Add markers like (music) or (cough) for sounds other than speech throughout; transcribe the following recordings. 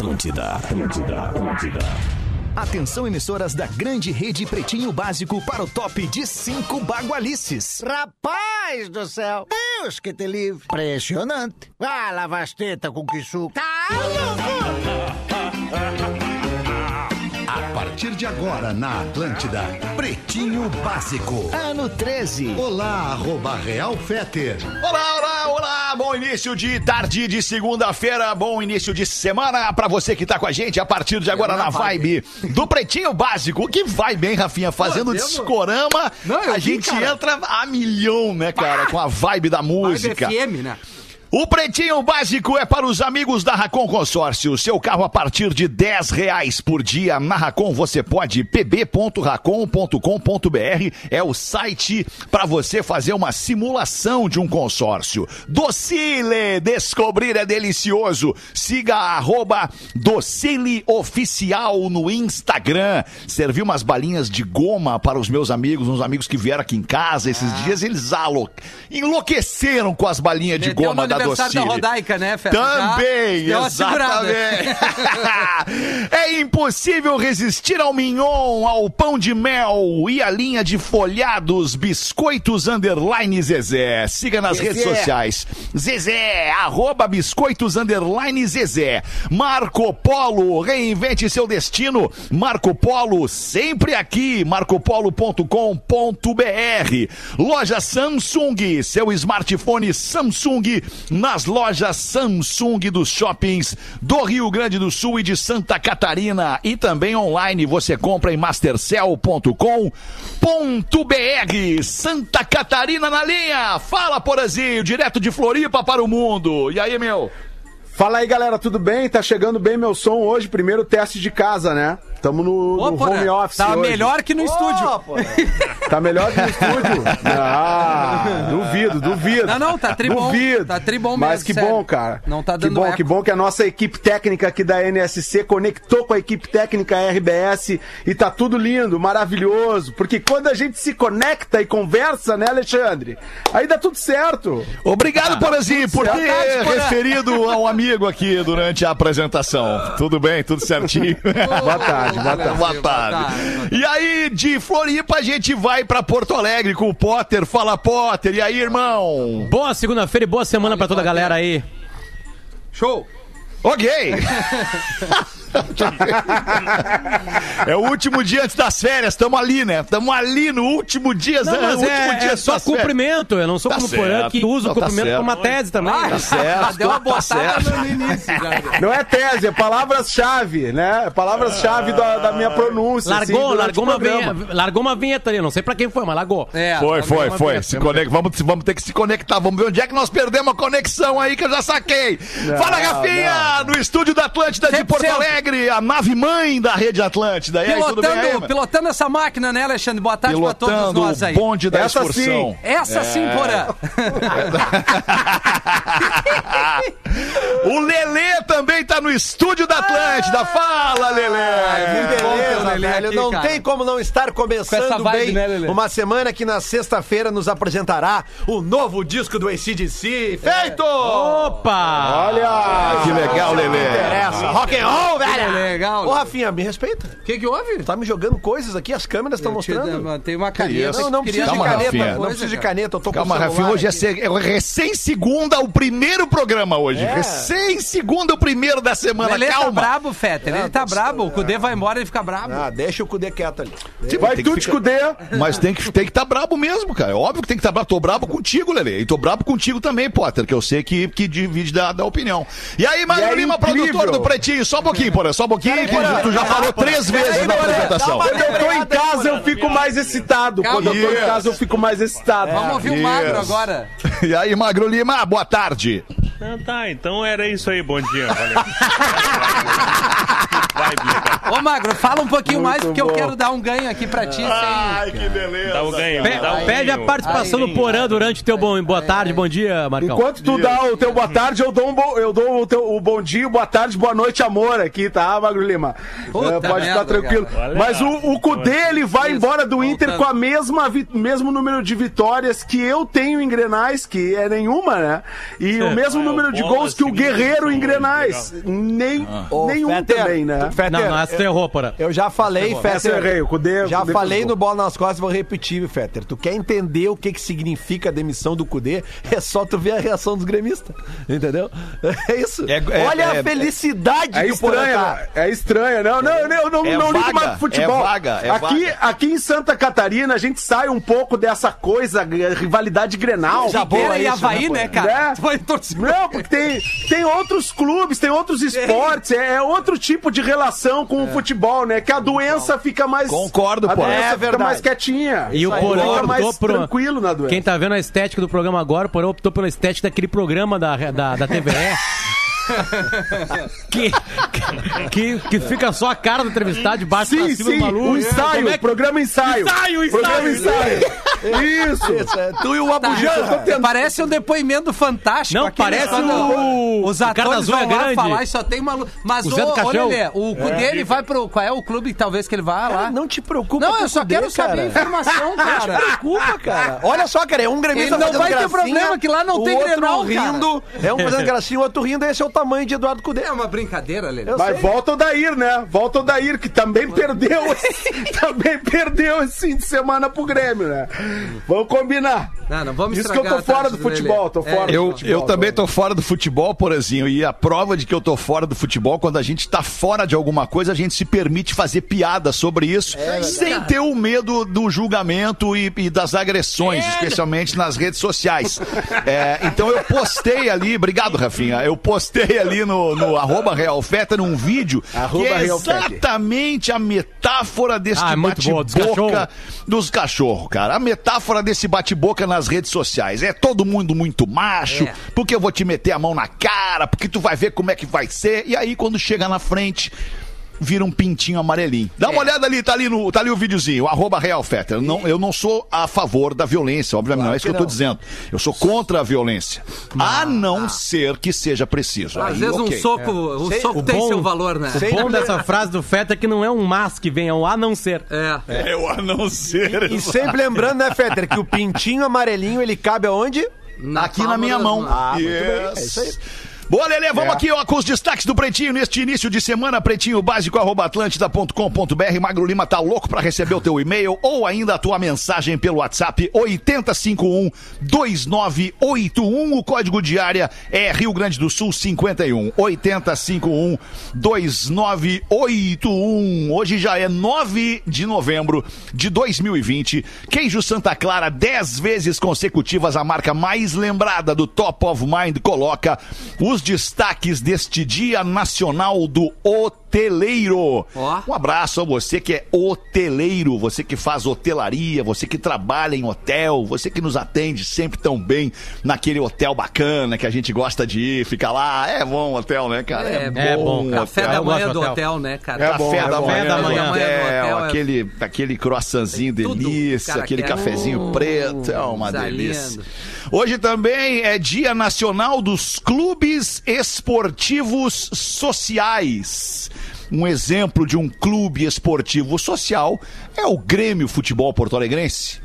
Atlântida, Atlântida, Atlântida. Atenção, emissoras da grande rede Pretinho Básico para o top de cinco bagualices. Rapaz do céu! Deus que te livre! Impressionante! Ah, lava as tetas com que suco! Tá A partir de agora na Atlântida, Pretinho Básico. Ano 13. Olá, arroba Real Feter. Olá! Bom início de tarde de segunda-feira, bom início de semana pra você que tá com a gente a partir de agora na vibe do Pretinho Básico. Que vibe, hein, Rafinha? Fazendo discorama, Não, a vi, gente cara. entra a milhão, né, cara? Com a vibe da música. FM, né? O Pretinho Básico é para os amigos da Racon Consórcio. Seu carro a partir de 10 reais por dia. Na Racon você pode pb.racon.com.br é o site para você fazer uma simulação de um consórcio. Docile, descobrir é delicioso. Siga a arroba Docile Oficial no Instagram. Servi umas balinhas de goma para os meus amigos, uns amigos que vieram aqui em casa esses dias. Eles enlouqueceram com as balinhas de Meteu goma da aniversário da. Rodaica, né, Feta? Também, Já exatamente. (laughs) é impossível resistir ao mignon, ao pão de mel e à linha de folhados biscoitos underline Zezé. Siga nas redes sociais. Zezé, arroba biscoitos underline Zezé. Marco Polo, reinvente seu destino. Marco Polo, sempre aqui. marcopolo.com.br. Loja Samsung, seu smartphone Samsung nas lojas Samsung dos shoppings do Rio Grande do Sul e de Santa Catarina. E também online você compra em mastercell.com.br. Santa Catarina na linha. Fala, Porazinho, direto de Floripa para o mundo. E aí, meu? Fala aí, galera, tudo bem? Tá chegando bem meu som hoje, primeiro teste de casa, né? Tamo no, Ô, no home office Tá hoje. melhor que no estúdio. Tá melhor que no estúdio? (laughs) Ah, duvido, duvido. Não, não, tá tribom. Duvido. Tá tribom Mas mesmo, que sério. bom, cara. Não tá Que dando bom, eco. que bom que a nossa equipe técnica aqui da NSC conectou com a equipe técnica RBS e tá tudo lindo, maravilhoso. Porque quando a gente se conecta e conversa, né, Alexandre? Aí dá tudo certo. Obrigado, Porazinho, por ter tarde, Porã. referido ao amigo aqui durante a apresentação. Tudo bem, tudo certinho. Boa tarde, boa tarde. Boa tarde. E aí, de Floripa, a gente vai pra Porto Alegre com o Potter. Fala, Potter. E aí, irmão? Boa segunda-feira e boa semana pra toda a galera aí. Show. Ok. (laughs) (laughs) é o último dia antes das férias. Tamo ali, né? Tamo ali no último dia, Não, mas último é, dia é só das férias. cumprimento. Eu não sou Tá como o Porã que usa Não, o tá cumprimento certo. como uma tese também. Ah, Tá certo, deu uma tá botada certo. no início. Já. Não é tese, é palavras-chave, né? Palavras-chave da, da minha pronúncia. assim, Largou, durante largou, uma vinheta, largou uma vinheta ali. Não sei pra quem foi, mas largou. É, Foi, foi, foi. vez, Se conecta, vamos, vamos ter que se conectar. Vamos ver onde é que nós perdemos a conexão aí, que eu já saquei. Fala, Rafinha, no estúdio da Atlântida de Porto sempre. Alegre, a nave mãe da rede Atlântida. Aí, tudo bem aí, Pilotando, pilotando essa máquina, né, Alexandre? Boa tarde pra todos Pilotando nós o aí. bonde da Essa excursão. Essa sim, É. Porã. (laughs) o Lelê também tá no estúdio da Atlântida. Fala, Lelê. Que bom ter o Beleza, Lelê velho. aqui, não cara. tem como não estar Com essa começando vibe, bem né, uma semana que na sexta-feira nos apresentará o novo disco do ACDC. Feito! Opa! Olha! Que legal, Lelê. Interessa. Rock and roll, velho! Legal. Ô, Rafinha, me respeita. O que que houve? Tá me jogando coisas aqui, as câmeras estão te- mostrando. Tem uma caneta. Não, não Queria precisa de Calma, caneta. Rafinha. Não precisa de caneta, eu tô Calma, com o Rafinha, hoje é, aqui. é recém-segunda, o primeiro programa hoje. É. Recém-segunda, o primeiro da semana. Ele tá brabo, Fetter. Ele tá brabo. O Cudê vai embora e ele fica brabo. Ah, deixa o Cudê quieto ali. Sim, Vai tu ficar- escudeia. Mas tem que tem que tá brabo mesmo, cara. É óbvio que tem que estar tá brabo. Tô brabo contigo, Lele. E tô brabo contigo também, Potter, que eu sei que, que divide da, da opinião. E aí, Magro E é Lima, produtor do Pretinho, só um pouquinho, Porra, só um pouquinho, que Porã, tu já Porã, falou Porã. três vezes Peraí, na Porã, apresentação. Quando eu tô em casa, eu fico mais excitado. Quando eu tô em casa, eu fico mais excitado. Vamos ouvir o Magro agora. (laughs) E aí, Magro Lima, boa tarde. Ah, tá, então era isso aí, bom dia, valeu. (laughs) Vai, Bica. Ô, Magro, fala um pouquinho mais, porque eu bom. quero dar um ganho aqui pra ti. sem... que beleza. Dá o ganho. Pe- dá o Pede a ganho. participação do Porã durante o teu bom, boa tarde, bom dia, Marcão. Enquanto tu dá o teu boa tarde, eu dou, um bom, eu dou o, teu, o bom dia, boa tarde, boa noite, amor aqui, tá, Magro Lima? Puta É, pode ficar tranquilo. cara. Mas o, o Cudê, ele vai Isso, embora do Inter voltando. com a mesma vi- mesmo número de vitórias que eu tenho em Grenais, que é nenhuma, né? E o mesmo Ah, número de gols que o Guerreiro em Grenais. Nem, Ô, nenhum também, né? Não, não, tu errou, Porã. Eu já falei, eu errei, Fetter. o Cudê- Já Cudê falei no Bola nas Costas, vou repetir, Fetter. Tu quer entender o que, que significa a demissão do Cudê? É só tu ver a reação dos gremistas. Entendeu? É isso. É- é- Olha é- a felicidade É que o Porã estranha, tá. né? é estranha. Não, não, não, eu não, É não ligo vaga, mais pro futebol. é vaga, é aqui, vaga. aqui em Santa Catarina, a gente sai um pouco dessa coisa, rivalidade grenal. Já boa Figueira e isso, Havaí, né, né, cara? Né? Não, porque tem, tem outros clubes, tem outros esportes, é, é outro tipo de relação com o futebol, né? Que a doença fica mais. Concordo, a pô. doença É fica verdade. mais quietinha. E o Isso aí, Porã fica optou mais por- tranquilo na doença. Quem tá vendo a estética do programa agora, o Porã optou pela estética daquele programa da, da, da TVE. (laughs) (laughs) que, que, que fica só a cara do entrevistado de baixo pra Sim, cima do sim, maluco. o ensaio, Como é que- programa ensaio. Ensaio, ensaio, Programa ensaio. (laughs) Isso. Isso, é tu e o Tá, Abujan. Parece um depoimento fantástico. Não, parece o- Os o atores Zoia vão lá Grande. falar e só tem uma... lu- Mas O o, Zé do ô, Caixão. Lelê, o Cudê, ele vai pro... Qual é o clube que talvez que ele vá lá? Cara, não te preocupa Não, eu o só quero saber a cara. informação, (laughs) cara. preocupa, cara. Olha só, cara, é um gremista Ele não vai ter gracinha, problema, que lá não o tem outro Grenal, cara. rindo, é um fazendo gracinha, o outro rindo, esse é o tamanho de Eduardo Cudê. É uma brincadeira, Lelê. Eu Mas sei. volta o Dair, né? Volta o Dair, que também perdeu. (laughs) também perdeu esse fim de semana pro Grêmio, né? Vamos combinar. Não, não vamos Isso que eu tô fora do futebol, tô É, fora do Eu, futebol. eu também tô fora do futebol, porazinho, e a prova de que eu tô fora do futebol, quando a gente tá fora de alguma coisa, a gente se permite fazer piada sobre isso, sem ter o medo do julgamento e, e das agressões, especialmente nas redes sociais. É, então eu postei ali, obrigado, Rafinha, eu postei ali no, no arroba Real Feta num vídeo Arroba que é exatamente a metáfora deste Ah, é bate-boca cachorro. dos cachorros, cara. A metáfora desse bate-boca nas redes sociais. É todo mundo muito macho, É. porque eu vou te meter a mão na cara, porque tu vai ver como é que vai ser. E aí, quando chega na frente. Vira um pintinho amarelinho. Dá uma É. olhada ali, tá ali, no, tá ali o videozinho, arroba Real Fetter. Eu não, eu não sou a favor da violência, obviamente, não é isso que, eu tô dizendo. Eu sou contra a violência. a não ser que seja preciso. Às Aí, vezes ok. um soco, o Sei- soco o tem bom- seu valor, né? O bom dessa frase do Feta é que não é um mas que vem, é um a não ser. É. Eu a não ser. E sempre lembrando, né, Fetter, que o pintinho amarelinho, ele cabe aonde? aqui na minha mão. Ah, muito bem, é Yes. isso aí. Boa, Lelê, vamos É. aqui ó, com os destaques do Pretinho neste início de semana. Pretinho básico, arroba atlântida.com.br. Magro Lima tá louco pra receber o teu e-mail ou ainda a tua mensagem pelo WhatsApp 8051-2981. O código de área é Rio Grande do Sul 51. 8051-2981. Hoje já é 9 de novembro de 2020. Queijo Santa Clara, 10 vezes consecutivas, a marca mais lembrada do Top of Mind, coloca os destaques deste Dia Nacional do Hoteleiro. Ó. Um abraço a você que é hoteleiro, você que faz hotelaria, você que trabalha em hotel, você que nos atende sempre tão bem naquele hotel bacana que a gente gosta de ir, ficar lá. É bom hotel, né, cara? É É bom, o cara. Café hotel. da manhã do do hotel, hotel. né, cara? É bom, Café é da bom, manhã é da do manhã. hotel, hotel é- aquele, aquele croissantzinho delícia, cara, aquele que é- cafezinho preto, é uma delícia. Hoje também é Dia Nacional dos Clubes Esportivos Sociais. Um exemplo de um clube esportivo social é o Grêmio Futebol Porto Alegrense.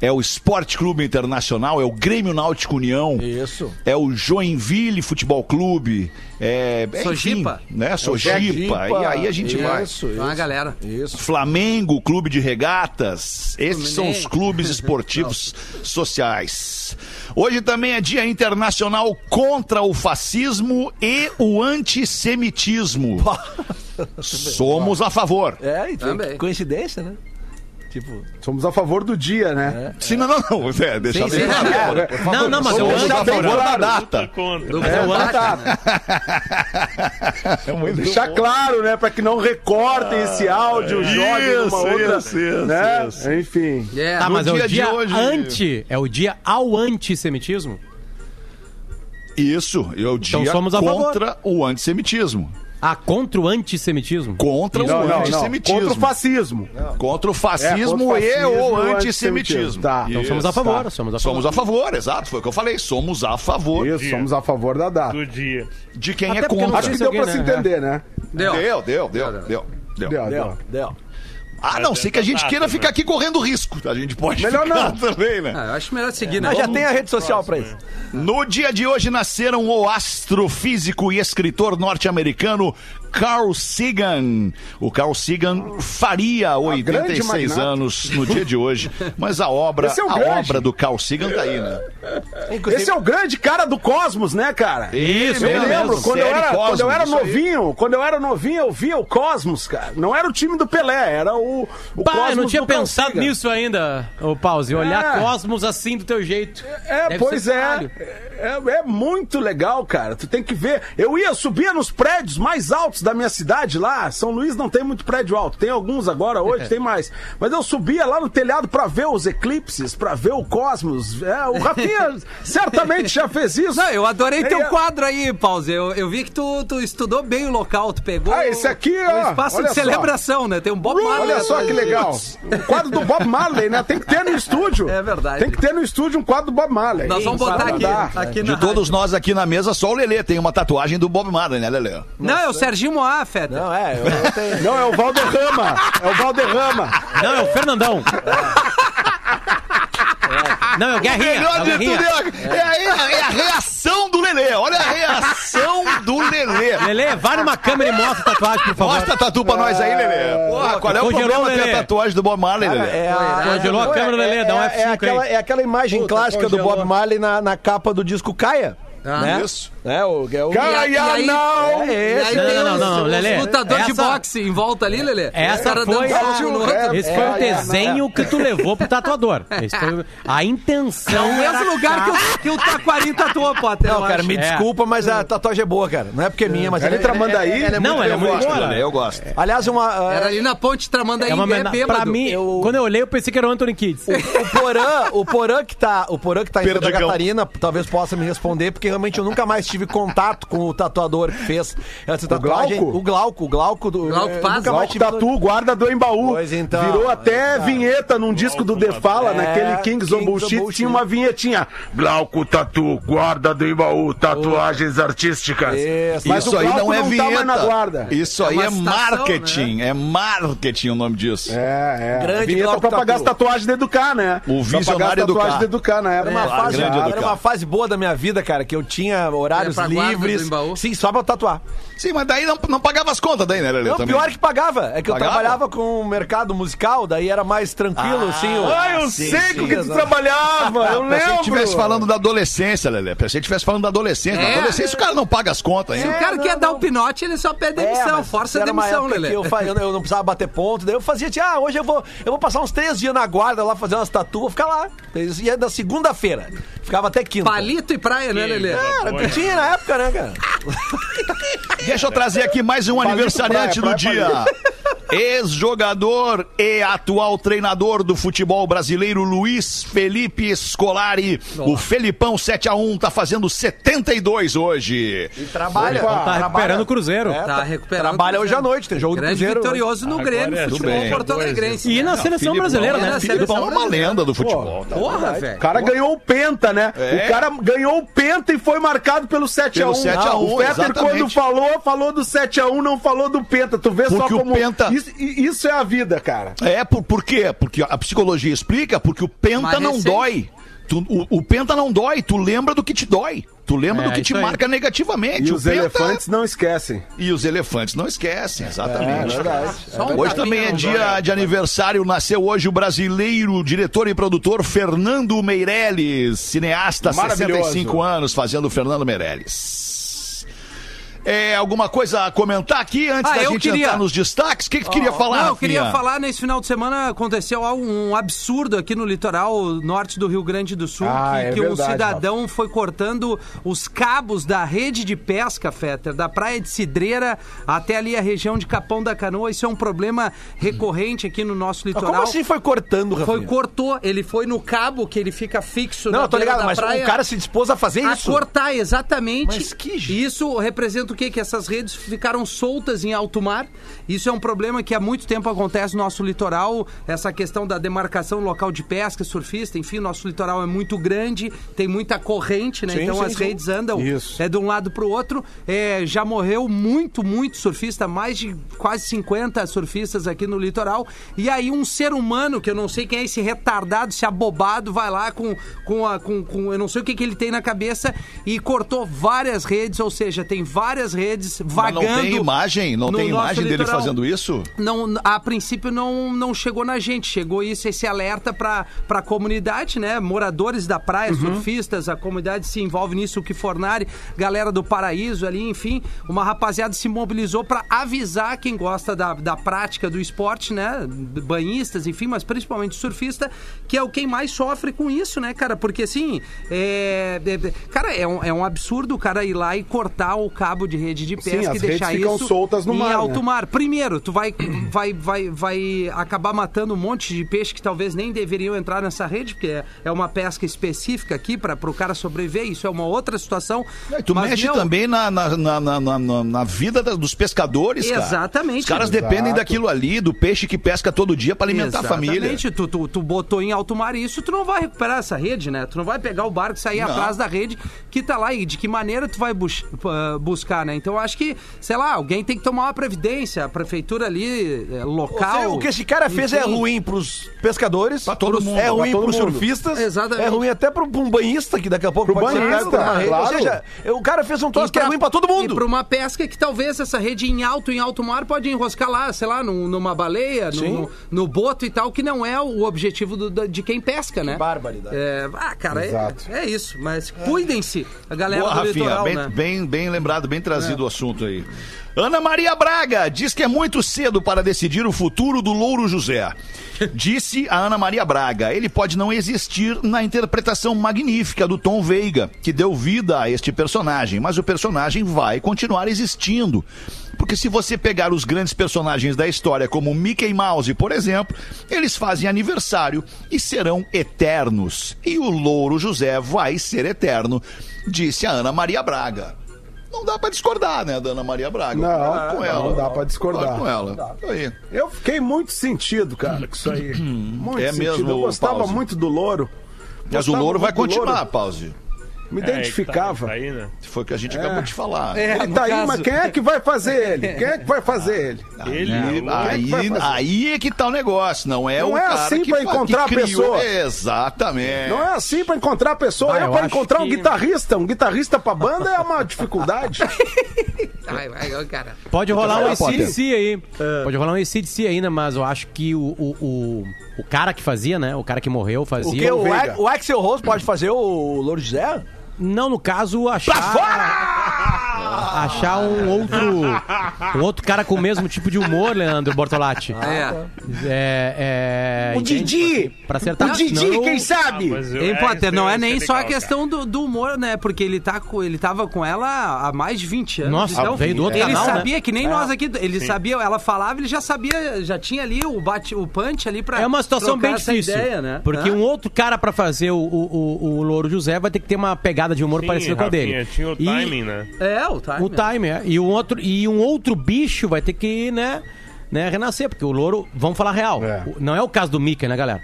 É o Esporte Clube Internacional, é o Grêmio Náutico União. Isso. É o Joinville Futebol Clube. É, é, Sojipa. enfim, né? Sojipa. E aí a gente vai. Isso, Então, a galera. Isso. Flamengo, Clube de Regatas. Esses são os Fluminense. clubes esportivos (laughs) sociais. Hoje também é Dia Internacional contra o Fascismo e o Antissemitismo. (laughs) Somos a favor. É, e Também. coincidência, né? Tipo, Somos a favor do dia, né? Sim, não, não, não. É, deixa Sim, bem sim. claro. É, Não, não, mas eu ando a favor da data. Do (laughs) É, combate, tá. né? É Deixar claro, né? Pra que não recortem esse áudio, joguem numa isso, outra. isso, isso, né? isso. Enfim. É. Tá, mas é dia o de dia hoje- anti, é o dia ao antissemitismo? Isso, é o dia Então somos a favor. contra o antissemitismo. Ah, contra o antissemitismo? Contra o Não, não, não. antissemitismo. Contra o fascismo. Contra o fascismo, É, contra o e fascismo o e o antissemitismo. Tá. Então somos a favor, tá. somos a favor. Somos a favor, exato. Foi o que eu falei. Somos a favor Isso, somos a favor da data. Do dia. de quem Até é contra. Acho que deu alguém, pra se né? entender, né? Deu. Deu, deu, deu, deu. deu. Deu, Deu, deu. deu. Ah, não, sei que a gente queira né? ficar aqui correndo risco. A gente pode Melhor ficar não. também, né? Ah, eu acho melhor seguir, né? Mas já tem a rede social pra isso. No dia de hoje nasceram o astrofísico e escritor norte-americano Carl Sagan. O Carl Sagan faria 86 magnata. anos no dia de hoje, mas a obra, é o a grande. obra do Carl Sagan tá aí, né? Esse é o grande cara do Cosmos, né, cara? Isso, Eu lembro, quando eu, era, quando eu Cosmos, era novinho, quando eu era novinho, eu via o Cosmos, cara. Não era o time do Pelé, era o, o Pá, Cosmos eu não tinha do Carl pensado Sagan. nisso ainda, ô Pause. Olhar É. Cosmos assim do teu jeito. É, Deve pois é. caralho. É. É muito legal, cara. Tu tem que ver. Eu ia, subia nos prédios mais altos da minha cidade lá. São Luís não tem muito prédio alto. Tem alguns agora, hoje (laughs) tem mais. Mas eu subia lá no telhado pra ver os eclipses, pra ver o cosmos. É, o Rafinha (laughs) certamente já fez isso. Não, eu adorei teu É, quadro aí, Pause. Eu, eu vi que tu, tu estudou bem o local, tu pegou Ah, esse aqui, o ó, espaço olha de só. celebração, né? Tem um Bob Marley. Olha só que legal. O quadro do Bob Marley, né? Tem que ter no estúdio. (laughs) É verdade. Tem que ter no estúdio um quadro do Bob Marley. Nós vamos botar Para aqui, na De todos nós aqui na mesa, só o Lelê tem uma tatuagem do Bob Marley, né, Lelê? Não, é o Serginho Moá, Feta. Não, é, eu, eu tenho. Não, é o Valderrama. É o Valderrama. Não, é o Fernandão. (laughs) Não, é o Guerrinha. Melhor é o de tudo é a, é a- é a reação do Lelê. Olha a reação do Lelê. Lelê, vai numa câmera e mostra a tatuagem, por favor. Mostra a tatu pra nós aí, Lelê. Porra, qual é o Congelou, problema ter a tatuagem do Bob Marley, Lelê? É, Congelou a câmera, Lelê, dá um é, F5 é aquela, aí. é aquela imagem Puta, clássica do congelou. Bob Marley na, na capa do disco Caia. Ah, né? Isso. É, o, é o... Caia, aí- não! É esse. aí Não, não, não, não, Lelê. lutadores de boxe em volta ali, Lelê. Essa foi, um no outro. esse foi o É, desenho que tu levou pro tatuador. (laughs) Esse foi a intenção. É o mesmo lugar que o, que o Taquari tatuou, Potter. Não, cara, me É. desculpa, mas a tatuagem é boa, cara. Não é porque é minha, mas Cara, ela em Tramandaí? ela Não, ela é muito boa. boa. Lelê, eu gosto. Aliás, uma... Era ali na ponte Tramandaí, É uma é, bêbado. Pra mim, Eu- quando eu olhei, eu pensei que era o Anthony Kids. O Porã, o Porã que tá, o Porã que tá em Santa. Catarina, talvez possa me responder, porque realmente eu nunca mais tive contato com o tatuador que fez essa tatuagem. Glauco? O Glauco, o Glauco do. Glauco nunca mais Glauco tive Tatu, guarda do Embaú. Pois então, Virou até então. vinheta num disco do The Fala, É, naquele Kings of Kings of Bullshit, Bullshit. tinha uma vinhetinha. Glauco Tatu, guarda do Embaú, tatuagens artísticas. Isso. Mas Isso o aí não é tá vinheta. mais na guarda. Isso É aí é estação, marketing. É marketing o nome disso. É, é. Grande vinheta Glauco pra pagar as tatuagens de Educar, né? O visionário pagar as tatuagens Educar. de Educar na Era época. uma, É, fase, grande era educar. uma fase boa da minha vida, cara, que eu tinha horários Do livres. Sim, só pra tatuar. Sim, mas daí não, não pagava as contas daí, né, Lelê? Não, também. pior que pagava. É que eu Pagava? trabalhava com o mercado musical, daí era mais tranquilo, assim. o- Ah, eu Sim, sei sim, com que tu trabalhava, eu Pensei que lembro. estivesse falando da adolescência, Lelê. Pensei que estivesse falando da adolescência. Na É. adolescência o cara não paga as contas, Se hein? o cara não, quer dar não. o pinote, ele só pede É, demissão. mas Força a era demissão, Lelê. Eu, fa- eu, eu não precisava bater ponto, daí eu fazia, tipo, ah, hoje eu vou, eu vou passar uns três dias na guarda lá fazer umas tatuas, vou ficar lá. Ia da segunda-feira. Ficava até quinta. Palito e praia, né, Lelê? Cara, o que tinha na época, né, cara? (laughs) Deixa eu trazer aqui mais um Palito aniversariante praia, do dia. Ex-jogador e atual treinador do futebol brasileiro, Luiz Felipe Scolari. O Felipão 7x1 tá fazendo 72 hoje. E trabalha. Opa, Tá trabalha. recuperando o Cruzeiro. É, Tá recuperando. Trabalha o hoje à noite, tem jogo do Grande Cruzeiro. vitorioso no Grêmio, é futebol bem. porto-alegrense. E na seleção Filipão, brasileira, né? Filipão é uma lenda do futebol. tá? Porra, velho. O cara ganhou o Penta, né? É. O cara ganhou o Penta e foi marcado pelo 7x1. Pelo 7 a 1, o Peter, quando falou, falou do 7x1, não falou do Penta. Tu vê Porque só o como. Penta- Isso, isso é a vida, cara. É, por, por quê? Porque a psicologia explica, porque o penta Mais não recente. dói. Tu- o, o penta não dói, tu lembra do que te dói. Tu lembra É, do que te aí. marca negativamente. E o os penta- elefantes não esquecem. E os elefantes não esquecem, exatamente. É verdade. Só um Hoje também é dia dói. de aniversário, nasceu hoje o brasileiro, diretor e produtor Fernando Meirelles, cineasta, Maravilhoso. 65 anos, fazendo Fernando Meirelles. É, alguma coisa a comentar aqui antes Ah, da eu gente queria- entrar nos destaques? O que, que tu queria falar, Não, eu queria falar, nesse final de semana aconteceu algo, um absurdo aqui no litoral norte do Rio Grande do Sul, Ah, que, é que um verdade, cidadão foi cortando os cabos da rede de pesca, Fetter, da praia de Cidreira até ali a região de Capão da Canoa. Isso é um problema recorrente aqui no nosso litoral. Como assim foi cortando, Rafinha? Foi, cortou, ele foi no cabo que ele fica fixo Não, tô ligado, da mas praia. o cara se dispôs a fazer A isso. cortar, exatamente. Mas que- Isso representa o por quê? Que essas redes ficaram soltas em alto mar. Isso é um problema que há muito tempo acontece no nosso litoral, essa questão da demarcação local de pesca, surfista, enfim, nosso litoral é muito grande, tem muita corrente, né? Sim, então sim, as sim. redes andam Isso. é de um lado pro outro. É, já morreu muito, muito surfista, mais de quase 50 surfistas aqui no litoral. E aí um ser humano, que eu não sei quem é esse retardado, esse abobado, vai lá com, com, a, com, com- eu não sei o que, que ele tem na cabeça e cortou várias redes, ou seja, tem várias redes Mas vagando. não tem imagem? Não no tem imagem dele fazendo isso? Não, a princípio não, não chegou na gente, chegou isso, esse alerta para a comunidade, né? Moradores da praia, Uhum. surfistas, a comunidade se envolve nisso, o que Fornari, galera do Paraíso ali, enfim, uma rapaziada se mobilizou para avisar quem gosta da, da prática do esporte, né? Banhistas, enfim, mas principalmente surfista, que é o quem mais sofre com isso, né, cara? Porque assim, é, é- cara, é um, é um absurdo o cara ir lá e cortar o cabo de rede de Sim, pesca as e deixar redes ficam isso soltas no em mar, alto né? mar. Primeiro, tu vai, vai, vai, vai acabar matando um monte de peixe que talvez nem deveriam entrar nessa rede, porque é, é uma pesca específica aqui para o cara sobreviver. Isso é uma outra situação. E tu Mas, mexe meu, também na, na, na, na, na- na vida da- dos pescadores, cara. Exatamente. Os caras Exato. dependem daquilo ali, do peixe que pesca todo dia pra alimentar a família. Exatamente. Tu, tu, tu botou em alto mar isso, tu não vai recuperar essa rede, né? Tu não vai pegar o barco e sair Não. atrás da rede que tá lá. E de que maneira tu vai bus- ah, buscar, né? Então eu acho que, sei lá, alguém tem que tomar uma previdência. A prefeitura ali, eh, local. O que esse cara fez é enfim. ruim pros pescadores, Pra todo mundo, é ruim pra todo pros mundo. surfistas, Exatamente. é ruim até pro, pra um banhista que daqui a pouco Pro pode ser banhista, por uma rede. Ou claro. seja, o cara fez um troço E que é pra- ruim pra todo E mundo. pra uma pesca que talvez essa rede em alto, em alto mar, pode enroscar lá, sei lá, num- numa baleia, no, no, no boto e tal, que não é o objetivo do- de quem pesca, né? barbaridade. É, ah, cara, é, é isso. Mas cuidem-se, a galera Boa, do Rafinha, litoral, bem, né? bem, bem lembrado, bem trazido o assunto aí. Ana Maria Braga diz que é muito cedo para decidir o futuro do Louro José. Disse a Ana Maria Braga, ele pode não existir na interpretação magnífica do Tom Veiga, que deu vida a este personagem, mas o personagem vai continuar existindo. Porque se você pegar os grandes personagens da história, como Mickey Mouse, por exemplo, eles fazem aniversário e serão eternos. E o Louro José vai ser eterno, disse a Ana Maria Braga. Não dá pra discordar, né, da Ana Maria Braga. Não, com não ela. dá pra discordar. Com ela. Aí. Eu fiquei muito sentido, cara, com isso aí. Muito É sentido. mesmo, Eu gostava Pause. muito do louro. Mas o Louro vai continuar, Louro. Pause. Me É, aí que identificava. Tá, tá aí, né? Foi o que a gente acabou de falar. É, Ele tá aí, caso- mas quem é que vai fazer ele? Quem é que vai fazer ele? (laughs) Ele, Aí, o- aí, é que aí é que tá o negócio, não é Não o é cara assim que pra fa- encontrar que a pessoa. Exatamente. Não é assim pra encontrar a pessoa. Ah, pra acho encontrar um que- guitarrista, um guitarrista pra banda é uma dificuldade. (laughs) Vai, vai, ó, cara. Pode rolar um ACDC aí. Pode rolar um ACDC ainda, mas eu acho que o, o, o, o cara que fazia, né? O cara que morreu O fazia. que? O, Veiga. Ax- o Axel Rose pode fazer o Louro José? Não, no caso, achar. (laughs) Achar um outro. Um outro cara com o mesmo tipo de humor, Leandro Bortolatti. É. É. é O entende? Didi! Pra acertar. O Didi, Senão- quem sabe? Hein, é, Potter, não é ser nem só a questão do, do humor, né? Porque ele, tá com, ele tava com ela há mais de 20 anos. Nossa, então, veio do outro ele canal, né? sabia, que nem nós aqui, ele sabia, ela falava, ele já sabia, já tinha ali o, bate, o punch ali pra É uma situação bem difícil. Ideia, né? Porque Hã? um outro cara pra fazer o, o, o, o Louro José vai ter que ter uma pegada de humor Sim, parecida com a dele. Tinha o E- timing, né? É, o time. O time, é. E um outro, e um outro bicho vai ter que, né, né, renascer, porque o louro, vamos falar real. É. o- Não é o caso do Mickey, né, galera?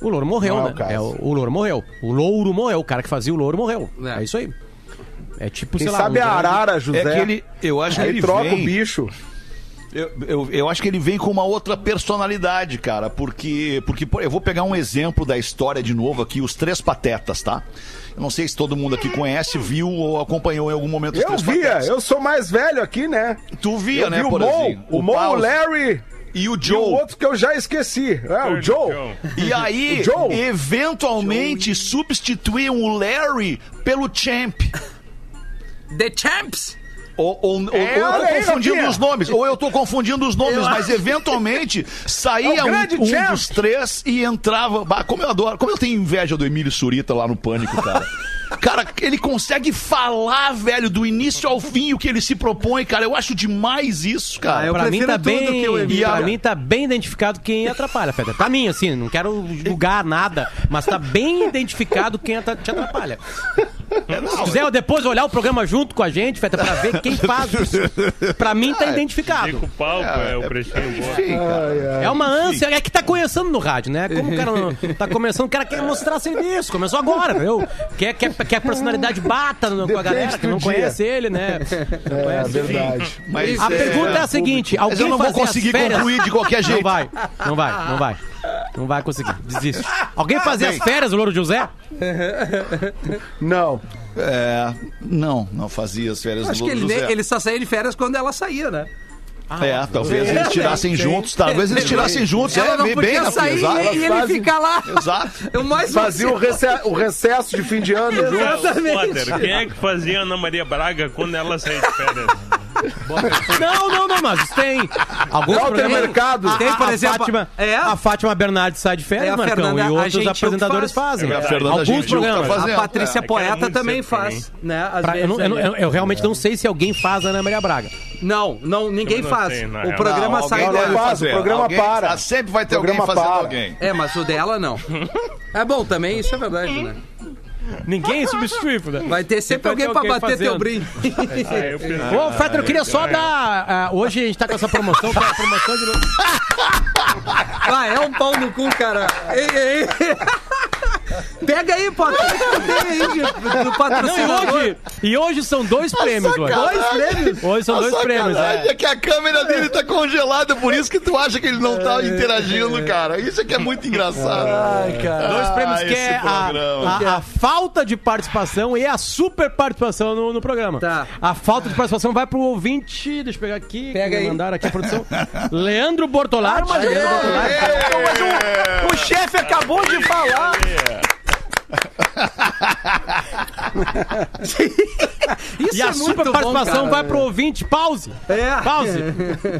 O louro morreu, Não é né? É, o, o louro morreu. O louro morreu. O cara que fazia o louro morreu. É. É, isso aí. É tipo, Quem sei lá. sabe um a arara, José. É que ele, eu acho que Aí ele troca vem, o bicho. Eu, eu, eu acho que ele vem com uma outra personalidade, cara, porque, porque eu vou pegar um exemplo da história de novo aqui, os Três Patetas, tá? Eu não sei se todo mundo aqui conhece, viu ou acompanhou em algum momento os Eu Três via, Patetas. eu sou mais velho aqui, né? Tu via, eu né, vi o por Mo, o Mo, o Pause Larry e o e o Joe. outro que eu já esqueci. É, o Joe. E aí, O Joe. eventualmente, substituíam o Larry pelo Champ. The Champs! Ou, ou, É, ou eu tô confundindo os nomes, ou eu tô confundindo os nomes, Eu mas eventualmente (laughs) saía É um, um dos três e entrava. Bah, como eu adoro, como eu tenho inveja do Emílio Surita lá no Pânico, cara. (laughs) Cara, ele consegue falar, velho, do início ao fim o que ele se propõe, cara. Eu acho demais isso, cara. Ah, eu pra mim tá bem, que o Emílio. pra mim tá bem identificado quem atrapalha, Feta. Pra mim, assim, não quero julgar nada, mas tá bem identificado quem te atrapalha. Se quiser depois olhar o programa junto com a gente, Feta, pra ver quem faz (laughs) isso. Pra mim tá identificado. Fica o palco, é, o pretinho boa. Enfim, cara. É uma ânsia, é que tá começando no rádio, né? Como o cara tá começando, o cara quer mostrar serviço. Começou agora, viu? Quer, quer, quer a personalidade bata no- com a galera que não dia. conhece ele, né? (laughs) Não É conhece. verdade. Mas, A é, pergunta é a seguinte: Mas alguém eu não vou conseguir concluir de qualquer Não jeito. vai, não vai, não vai. Não vai conseguir, desiste. Alguém fazia as férias, o Louro José? Não. É, não, não fazia as férias Acho do que ele, Louro José. ele só saía de férias quando ela saía, né? É, talvez eles tirassem juntos, talvez eles tirassem juntos. Ela é, não bem, podia bem na sair exato. e ele fazem- ficar lá. Exato. (laughs) O mais Fazia o, rece- o recesso de fim de ano. (laughs) Potter, quem é que fazia Ana Maria Braga quando ela saía de férias? Não, não, não, mas tem. Alguns programas- Mercado. A, Tem, por a exemplo, Fátima, é? a Fátima Bernardes sai de É férias, a Marcão, Fernanda e outros Agentiuk apresentadores faz. fazem. É a Fernanda Alguns tá programas. fazendo. A Patrícia É é Poeta também faz, né? Pra- eu, não- eu não- vezes eu- eu realmente não sei se alguém faz a Ana Maria Braga. Não, não, ninguém não faz. sei, na o real. programa Não, sai alguém não dela. faz, o programa Alguém- para. Sempre vai ter O alguém programa fazendo para. alguém. É, mas o dela não. (laughs) É bom também, isso é verdade, né? Ninguém substitui, né? Vai ter sempre Sempre alguém vai ter pra alguém bater teu fazendo. brinde. Ah, eu pensei- Ô, Fetter, eu queria só dar. ah, hoje a gente tá com essa promoção, que é a promoção de. Ah, é um pau no cu, cara. Ei, ei. Pega aí, Potter. Aí Não, e hoje, e hoje são dois prêmios, hoje. Dois prêmios. Hoje são dois prêmios. É. é que a câmera dele tá congelada, por isso que tu acha que ele não tá interagindo, cara. Isso é que é muito engraçado. Ai, cara. Dois prêmios Ah, que é a, a- a falta de participação e a super participação no, no programa. Tá. A falta de participação vai pro ouvinte. Deixa eu pegar aqui. Pega que aí. Mandaram aqui a produção. Leandro Bortolatti. mas Leandro é- Bortolatti. Mas o, o chefe acabou de falar. (laughs) Isso E a é muito super bom, participação cara. vai pro ouvinte. Pause. É. Pause.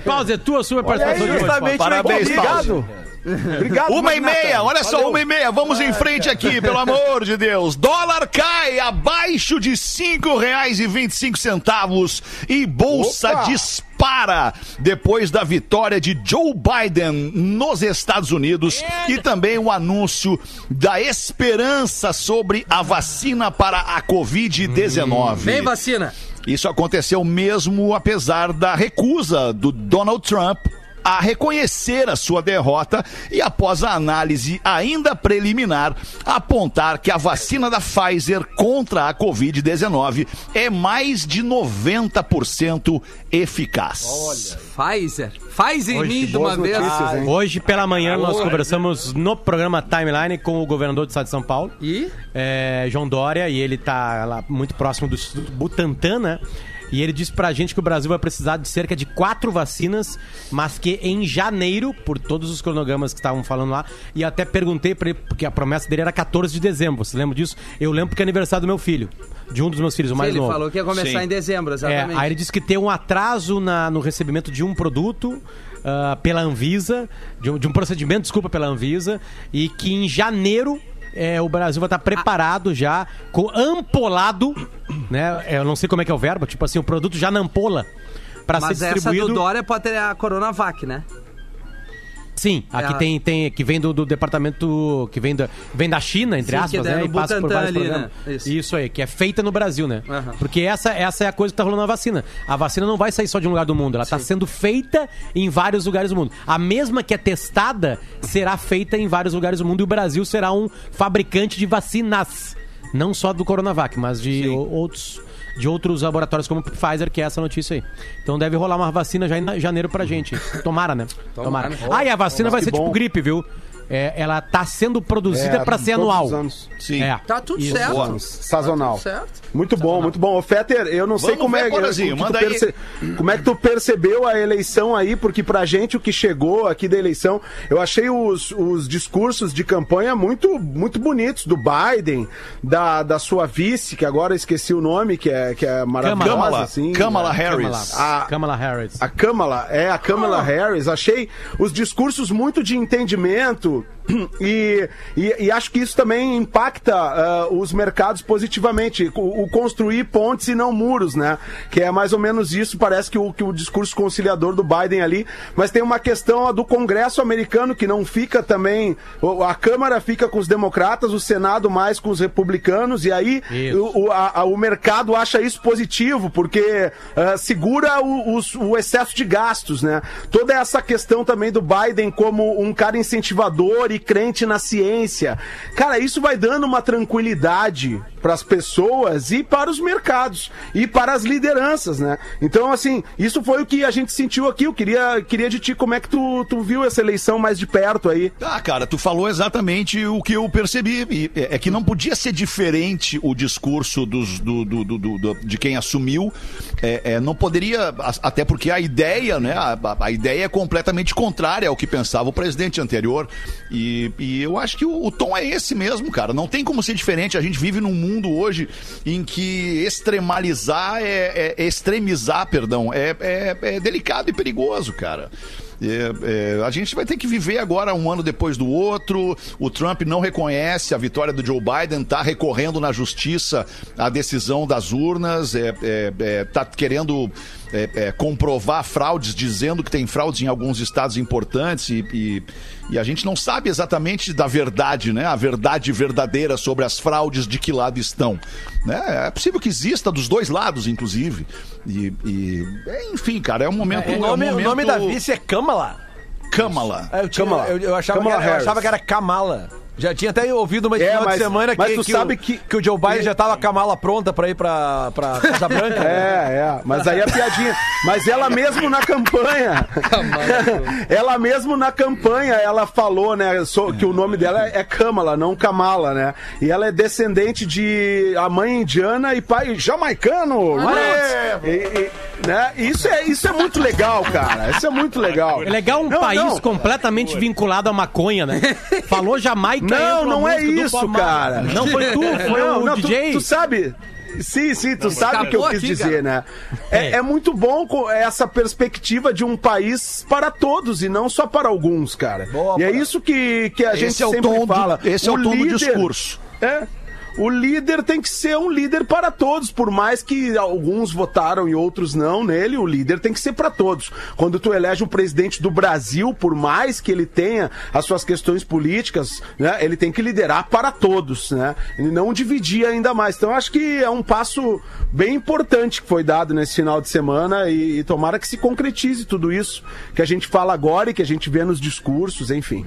Pause, é tua super participação hoje. Justamente, Parabéns, Obrigado. Obrigado. Uma e meia, olha só, uma e meia. Vamos em frente aqui, pelo amor de Deus. Dólar cai abaixo de cinco reais e vinte e cinco centavos e bolsa Opa! dispara depois da vitória de Joe Biden nos Estados Unidos e também o anúncio da esperança sobre a vacina para a Covid-19. Vem, vacina. Isso aconteceu mesmo apesar da recusa do Donald Trump a reconhecer a sua derrota e após a análise ainda preliminar apontar que a vacina da Pfizer contra a Covid-19 é mais de 90% eficaz. Pfizer. Faz em Hoje, mim de uma vez. notícias? Hoje pela manhã nós conversamos no programa Timeline com o governador do estado de São Paulo. E? é, João Dória, e ele tá lá muito próximo do Instituto Butantan, né? E ele disse pra gente que o Brasil vai precisar de cerca de quatro vacinas, mas que em janeiro, por todos os cronogramas que estavam falando lá, e até perguntei pra ele, porque a promessa dele era 14 de dezembro, você lembra disso? Eu lembro porque é aniversário do meu filho, de um dos meus filhos, o mais ele novo. falou que ia começar Sim. em dezembro, É, exatamente. aí ele disse que tem um atraso na- no recebimento de um produto ah, pela Anvisa, de um, de um procedimento, desculpa, pela Anvisa, e que em janeiro é, o Brasil vai estar preparado já, com ampolado, né? Eu não sei como é que é o verbo, tipo assim, o produto já na ampola. Pra Mas ser essa distribuído. do Dória pode ter a Coronavac, né? Sim, aqui É a- tem, tem que vem do, do departamento que vem da, vem da China, entre Sim, aspas, é né? E passa por vários ali, programas. né? Isso. Isso. aí, que é feita no Brasil, né? Aham. Porque essa, essa é a coisa que tá rolando na vacina. A vacina não vai sair só de um lugar do mundo, ela tá sendo feita em vários lugares do mundo. A mesma que é testada será feita em vários lugares do mundo e o Brasil será um fabricante de vacinas. Não só do Coronavac, mas de o- outros de outros laboratórios como Pfizer, que é essa notícia aí. Então deve rolar uma vacina já em janeiro pra gente. Tomara, né? Tomara. Ah, e a vacina vai ser tipo gripe, viu? É, ela tá sendo produzida É, pra ser anual. os anos. Sim. É. Tá tudo Isso. certo. Boa. Sazonal. Certo. Muito bom, muito bom. Ô, Fetter, eu não sei Vamos como ver, é, Porazinho, o que tu manda aí. perce- como é que tu percebeu a eleição aí, porque pra gente o que chegou aqui da eleição, eu achei os, os discursos de campanha muito, muito bonitos, do Biden, da, da sua vice, que agora eu esqueci o nome, que é, que é maravilhosa, Kamala, assim. Kamala né? Harris. A- Kamala Harris. A Kamala, é, a Kamala Harris. Achei os discursos muito de entendimento YouTube. E, e, e acho que isso também impacta ah, os mercados positivamente. O, o construir pontes e não muros, né? Que é mais ou menos isso, parece que o, que o discurso conciliador do Biden ali. Mas tem uma questão do Congresso americano que não fica também. A Câmara fica com os democratas, o Senado mais com os republicanos, e aí o, o, a- o mercado acha isso positivo, porque ah, segura o, o excesso de gastos, né? Toda essa questão também do Biden como um cara incentivador e crente na ciência. Cara, isso vai dando uma tranquilidade para as pessoas e para os mercados e para as lideranças, né? Então, assim, isso foi o que a gente sentiu aqui. Eu queria, queria de ti como é que tu, tu viu essa eleição mais de perto aí. Ah, cara, tu falou exatamente o que eu percebi. É é que não podia ser diferente o discurso dos, do, do- do- do- de quem assumiu. É, é, não poderia, até porque a ideia, né? A- a ideia é completamente contrária ao que pensava o presidente anterior. E, e eu acho que o, o tom é esse mesmo, cara. Não tem como ser diferente. A gente vive num mundo hoje em que extremalizar é, é- extremizar, perdão, é, é- é delicado e perigoso, cara. É, é, a gente vai ter que viver agora um ano depois do outro. O Trump não reconhece a vitória do Joe Biden, está recorrendo na justiça a decisão das urnas, é, é, é, tá querendo é, é, comprovar fraudes, dizendo que tem fraudes em alguns estados importantes e, e- e a gente não sabe exatamente da verdade, né? A verdade verdadeira sobre as fraudes de que lado estão. Né? É possível que exista dos dois lados, inclusive. E, e- é, enfim, cara, é um momento. O é um nome, o momento... nome da vice é Kamala. Kamala. É, Eu, tinha- Kamala. eu- eu achava, Kamala que era, eu achava que era Kamala. Já tinha até ouvido uma É, final mas- de semana mas que, tu que, sabe o, que- que o Joe Biden já tava com a Kamala pronta pra ir pra, pra Casa Branca. né? É, é, mas aí a piadinha. Mas ela mesmo na campanha. (laughs) ela mesmo na campanha, ela falou, né, so- que o nome dela é Kamala, não Kamala, né? E ela é descendente de a mãe indiana e pai jamaicano. né? E, e, né? Isso é isso é muito legal, cara. Isso é muito legal. É legal um Não, país não. completamente vinculado à maconha, né? (laughs) Falou Jamaica Não, não é isso, cara. Não foi tu, (laughs) foi não, o não, tu- DJ. Tu, sabe. Sim, sim, tu sabe o que eu quis aqui, dizer, né? É, é muito bom com essa perspectiva de um país para todos e não só para alguns, cara. Boa, e é Bola. isso que, que a gente Esse é o sempre do- fala. esse é o tom do discurso. É. O líder tem que ser um líder para todos, por mais que alguns votaram e outros não nele, o líder tem que ser para todos. Quando tu elege um presidente do Brasil, por mais que ele tenha as suas questões políticas, né, ele tem que liderar para todos, né? E não dividir ainda mais. Então acho que é um passo bem importante que foi dado nesse final de semana e, e tomara que se concretize tudo isso que a gente fala agora e que a gente vê nos discursos, enfim.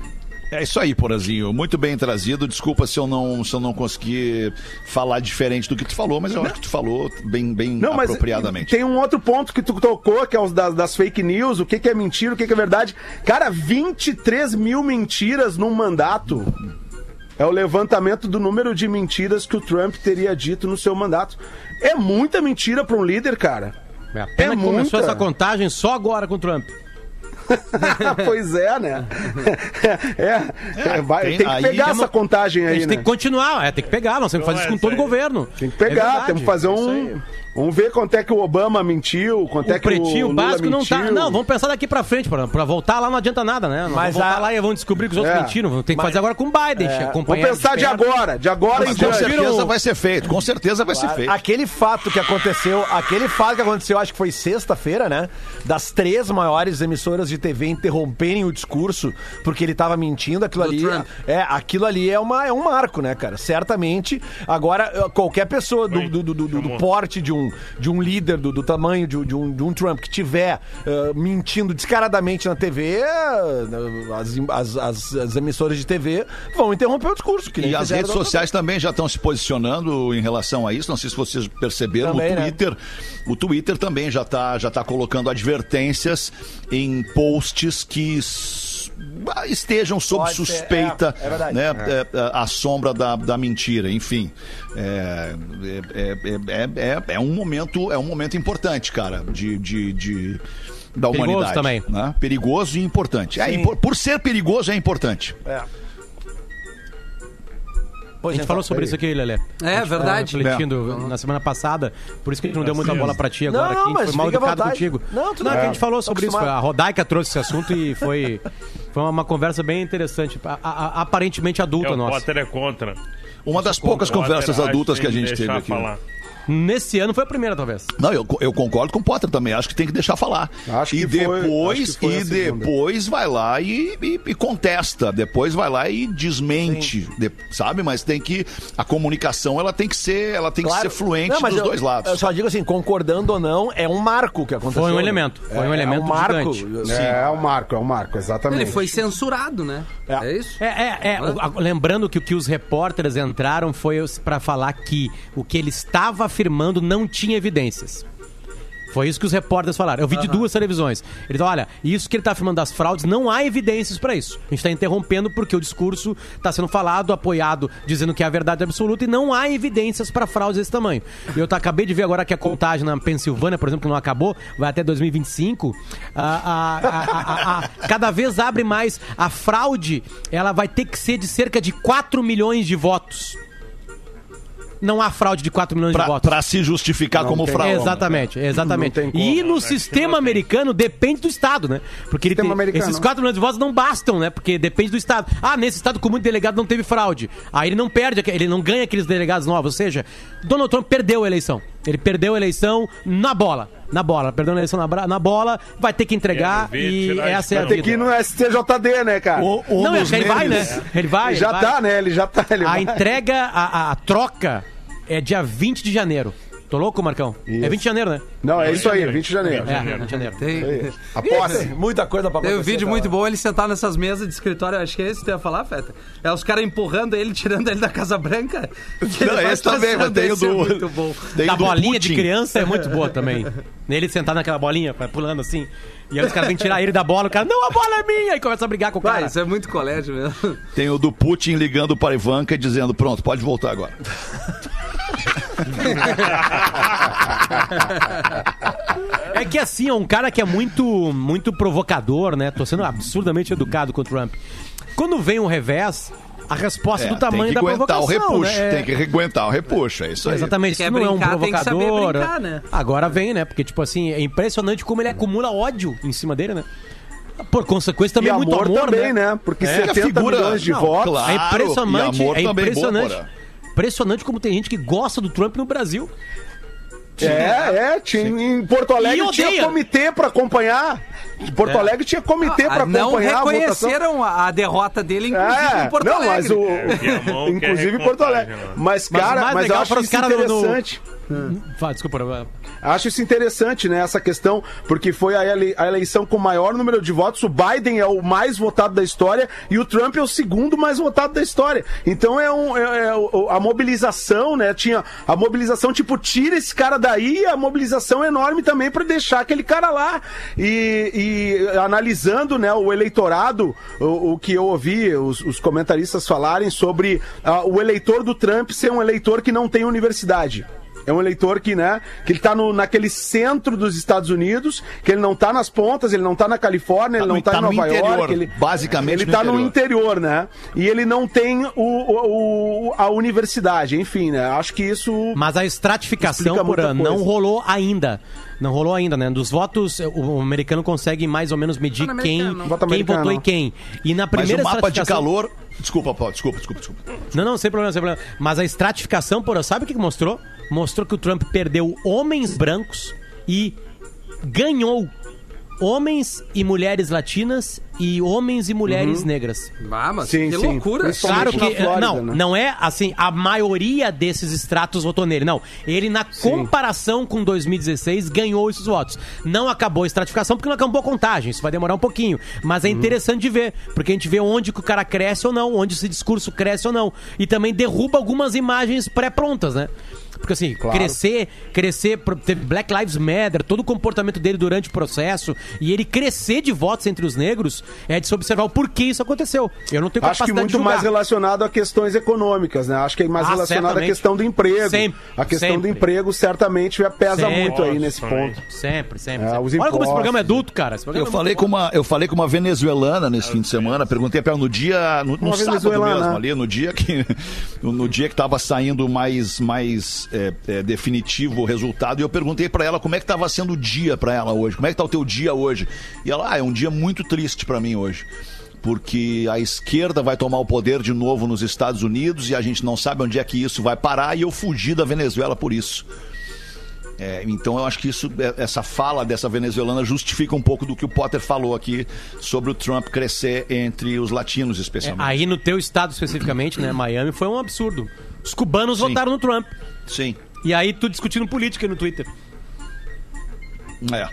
É isso aí, Porazinho. Muito bem trazido. Desculpa se eu não, se eu não consegui falar diferente do que tu falou, mas eu acho que tu falou bem, bem Não, mas apropriadamente. tem um outro ponto que tu tocou, que é os das, das fake news, o que, que é mentira, o que, que é verdade. Cara, 23 mil mentiras num mandato. É o levantamento do número de mentiras que o Trump teria dito no seu mandato. É muita mentira para um líder, cara. É a pena É que começou muita. essa contagem só agora com o Trump. (laughs) pois é, né? É, é, vai- tem- tem, que pegar essa contagem A aí, gente né? tem que continuar, é, tem que pegar, nós temos que fazer isso com todo o governo. Tem que pegar, É verdade, temos que fazer é um. Vamos ver quanto é que o Obama mentiu, quanto é O que o pretinho Lula básico não tá. mentiu. Não, vamos pensar daqui pra frente, pra, pra voltar lá não adianta nada, né? Nós Mas vamos voltar a- lá e vão descobrir que os outros É. mentiram. Tem que fazer agora com o Biden, Vamos acompanhar. pensar de perto. agora, de agora em Mas com diante. certeza vai ser feito. Com certeza vai ser feito. Aquele fato que aconteceu, aquele fato que aconteceu, acho que foi sexta-feira, né? Das três maiores emissoras de TV interromperem o discurso porque ele tava mentindo, aquilo Do ali. Trump. É, aquilo ali é, uma, é um marco, né, cara? Certamente. Agora, eh, qualquer pessoa do, do, do, do- do porte de um, de um líder, do, do tamanho de, um- de um, de um Trump, que tiver eh, mentindo descaradamente na TV, eh, as, as, as, as emissoras de TV vão interromper o discurso. E as redes outra sociais também já estão se posicionando em relação a isso. Não sei se vocês perceberam Também, no né? Twitter. O Twitter também já está já tá colocando advertências em posts que estejam sob Pode ser, suspeita, é, é verdade. né, é, é, à sombra da, da mentira. Enfim, é, é, é, é, é um momento é um momento importante, cara, de, de, de- da Perigoso humanidade. também. né? Perigoso e importante. É, impor- por ser perigoso é importante. É. a gente falou sobre isso aqui, Lelê. É, verdade. Refletindo na semana passada. Por isso que a gente não deu muita bola pra ti agora. não, aqui. A gente mas foi mal educado contigo. Não, tudo não, é bem. que a gente falou sobre isso. A Rodaica trouxe esse assunto e foi, (laughs) foi uma, conversa bem interessante. A- a- aparentemente adulta É, o nossa. Potter é contra. Uma das poucas conversas adultas que a gente teve aqui. né? falar. Nesse ano foi a primeira, talvez. Não, eu, eu concordo com o Potter também. Acho que tem que deixar falar. Acho e que foi- depois, acho que foi e depois vai lá e, e- e contesta. Depois vai lá e desmente, de- sabe? Mas tem que a comunicação ela tem que ser, ela tem que ser fluente Não, mas dos eu- dois lados. Eu só digo assim, concordando ou não, é um marco que aconteceu. Foi um né? elemento. Foi um É, elemento é um marco. gigante. É, é o Marco, é o Marco, exatamente. Ele foi censurado, né? É, isso? É, é, é. Lembrando que o que os repórteres entraram foi pra falar que o que ele estava afirmando não tinha evidências. Foi isso que os repórteres falaram. Eu vi de duas televisões. Eles falaram, olha, isso que ele está afirmando das fraudes, não há evidências para isso. A gente está interrompendo porque o discurso está sendo falado, apoiado, dizendo que é a verdade absoluta e não há evidências para fraudes desse tamanho. Eu tá- acabei de ver agora que a contagem na Pensilvânia, por exemplo, que não acabou, vai até 2025. a- a- a- a- a- cada vez abre mais. A fraude, ela vai ter que ser de cerca de 4 milhões de votos. Não há fraude de 4 milhões de Pra, votos. pra se justificar Não como tem. fraude. Exatamente, exatamente. Como. E no sistema americano depende do Estado, né? Porque ele Sistema tem, americano. esses 4 milhões de votos não bastam, né? Porque depende do Estado. Ah, nesse Estado com muito delegado não teve fraude. Aí ele não perde, ele não ganha aqueles delegados novos. Ou seja, Donald Trump perdeu a eleição. Ele perdeu a eleição na bola. Na bola. Perdeu a eleição na, na bola, vai ter que entregar ver e essa é a Tem vida. que ir no STJD, né, cara? Ou- ou Não, é ele vai, memes. né? Ele vai. ele já vai. tá, né? Ele já tá. Ele A vai. entrega, a, a troca é dia 20 de janeiro. Tô louco, Marcão? É 20 de janeiro, né? Não, é isso aí, 20 de janeiro. É, 20 de janeiro. Tem, A posse. Muita coisa pra tem um vídeo tá? muito bom ele sentar nessas mesas de escritório. Acho que é esse que tu ia falar, Feta. É os caras empurrando ele, tirando ele da Casa Branca. Não, (laughs) vai esse também, mas tem o esse é do. muito bom. tem da do bolinha de Putin. criança é muito boa também. (laughs) Nele sentar naquela bolinha, vai pulando assim. E aí os caras vêm tirar ele da bola, o cara, não, a bola é minha! E começa a brigar com o Vai, cara. isso é muito colégio mesmo. Tem o do Putin ligando para Ivanka e dizendo: pronto, pode voltar agora. (laughs) É que assim, é um cara que é muito, muito provocador, né? Tô sendo absurdamente educado com o Trump. Quando vem um revés, a resposta É, do tamanho tem que da aguentar o provocação, repuxo. né? É- Tem que aguentar o repuxo, é isso aí. Exatamente, isso não é um brincar, tem que saber provocador. brincar, né? Agora vem, né? Porque, tipo assim, é impressionante como ele acumula ódio em cima dele, né? Por consequência, também E muito amor, amor, também, né? né? Porque É, 70 figura- milhões de Não, votos. claro. É impressionante, e amor é também, impressionante. boa. Impressionante como tem gente que gosta do Trump no Brasil. É, é. Tinha, em Porto Alegre tinha comitê pra acompanhar. Em Porto Alegre tinha comitê pra Ah, não acompanhar a votação. reconheceram a, a derrota dele, inclusive É, em Porto não, Alegre. mas o. É, (laughs) inclusive em Porto Alegre. né? Mas, Mas o cara, mas, legal eu acho isso caras no- no- interessante. Fala, desculpa. Acho isso interessante, né? Essa questão, porque foi a, ele- a eleição com o maior número de votos. O Biden é o mais votado da história e o Trump é o segundo mais votado da história. Então é, um, é- é a mobilização, né? Tinha a mobilização tipo tira esse cara daí, a mobilização enorme também para deixar aquele cara lá e, e analisando, né? O eleitorado, o, o que eu ouvi os, os comentaristas falarem sobre ah, o eleitor do Trump ser um eleitor que não tem universidade. É um eleitor que, né, que ele tá no, naquele centro dos Estados Unidos, que ele não tá nas pontas, ele não tá na Califórnia, ele no- não tá, tá em no Nova interior, York. Ele, basicamente ele no tá no interior. interior, né? E ele não tem o, o- o- a universidade, enfim, né? Acho que isso. Mas a estratificação, muita Porã, não rolou ainda. Não rolou ainda, né? Dos votos, o americano consegue mais ou menos medir quem, quem votou e quem. E na Mas primeira o mapa de estratificação- calor. Desculpa, Paulo, desculpa, desculpa, desculpa. Não, não, sem problema, sem problema. Mas a estratificação, porra, sabe o que mostrou? Mostrou que o Trump perdeu homens brancos e ganhou homens e mulheres latinas e homens e mulheres negras. Ah, mas Sim, que sim. loucura. Claro que na Flórida, não, né? não é assim, a maioria desses estratos votou nele, não. Ele na comparação com 2016 ganhou esses votos. Não acabou a estratificação porque não acabou a contagem, isso vai demorar um pouquinho, mas Uhum. é interessante de ver, porque a gente vê onde que o cara cresce ou não, onde esse discurso cresce ou não, e também derruba algumas imagens pré-prontas, né? Porque assim, crescer, crescer, pro- teve Black Lives Matter, todo o comportamento dele durante o processo, e ele crescer de votos entre os negros, é de se observar o porquê isso aconteceu. Eu não tenho Acho que muito de julgar. mais relacionado a questões econômicas, né? Acho que é mais Ah, relacionado à certamente. questão do emprego. Sempre, a questão sempre. do emprego certamente pesa Sempre. muito aí nesse ponto. Sempre, sempre. É, Olha como esse impostos. programa é adulto, cara. Programa Eu é falei, com uma, eu falei com uma venezuelana nesse fim de semana, perguntei pra ela no dia, no, no sábado mesmo ali, no dia que no, (laughs) no dia que tava saindo mais, mais é, é, definitivo o resultado, e eu perguntei pra ela como é que tava sendo o dia pra ela hoje, como é que tá o teu dia hoje? E ela, ah, é um dia muito triste pra mim hoje. Porque a esquerda vai tomar o poder de novo nos Estados Unidos e a gente não sabe onde é que isso vai parar e eu fugi da Venezuela por isso. É, então eu acho que isso, é- essa fala dessa venezuelana justifica um pouco do que o Potter falou aqui sobre o Trump crescer entre os latinos, É, especialmente. aí no teu estado especificamente, né, Miami, foi um absurdo. Os cubanos Sim. votaram no Trump. Sim. E aí tu discutindo política no Twitter. É.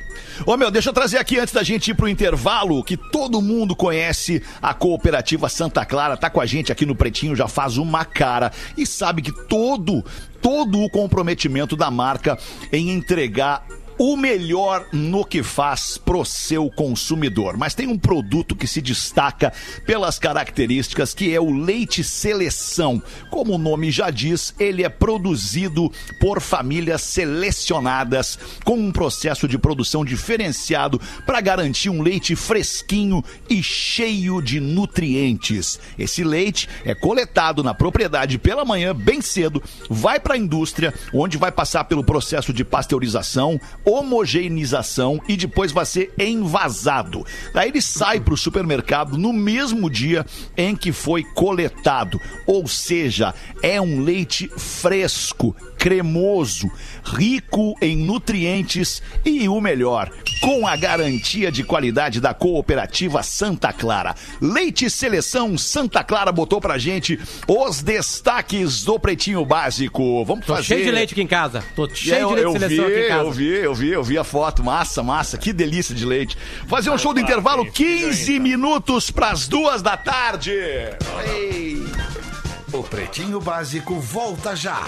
Ô meu, deixa eu trazer aqui antes da gente ir pro intervalo, que todo mundo conhece a cooperativa Santa Clara, tá com a gente aqui no Pretinho já faz uma cara e sabe que todo, todo o comprometimento da marca em entregar o melhor no que faz pro seu consumidor. Mas tem um produto que se destaca pelas características que é o leite seleção. Como o nome já diz, ele é produzido por famílias selecionadas com um processo de produção diferenciado para garantir um leite fresquinho e cheio de nutrientes. Esse leite é coletado na propriedade pela manhã bem cedo, vai para a indústria, onde vai passar pelo processo de pasteurização, homogeneização e depois vai ser envasado. Daí ele sai para o supermercado no mesmo dia em que foi coletado. Ou seja, é um leite fresco, cremoso, rico em nutrientes e o melhor, com a garantia de qualidade da cooperativa Santa Clara. Leite Seleção Santa Clara botou pra gente os destaques do Pretinho Básico. Vamos Tô fazer. cheio de leite aqui em casa. Tô cheio eu, de leite eu de seleção vi, aqui em casa. eu vi, eu vi, eu vi a foto. Massa, massa. Que delícia de leite. Fazer um show do intervalo, 15 minutos pras duas da tarde. Ei. O Pretinho Básico volta já.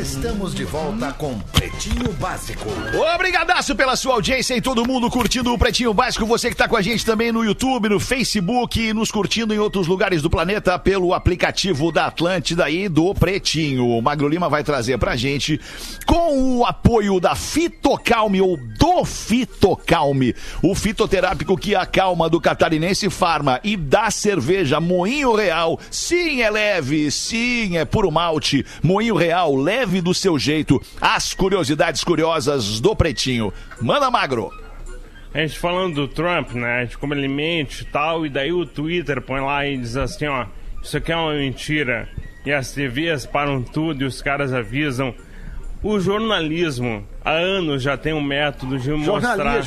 Estamos de volta com Pretinho Básico. Obrigadaço pela sua audiência e todo mundo curtindo o Pretinho Básico. Você que tá com a gente também no YouTube, no Facebook, nos curtindo em outros lugares do planeta pelo aplicativo da Atlântida e do Pretinho. O Magro Lima vai trazer pra gente com o apoio da Fitocalme ou do Fitocalme, o fitoterápico que acalma do Catarinense Farma e da cerveja Moinho Real. Sim, é leve, sim, é puro malte. Moinho Real, leve do seu jeito. As curiosidades curiosas do Pretinho. Manda Magro. A gente falando do Trump, né? A gente como ele mente e tal, e daí o Twitter põe lá e diz assim, ó, isso aqui é uma mentira. E as TVs param tudo e os caras avisam. O jornalismo, há anos já tem um método de mostrar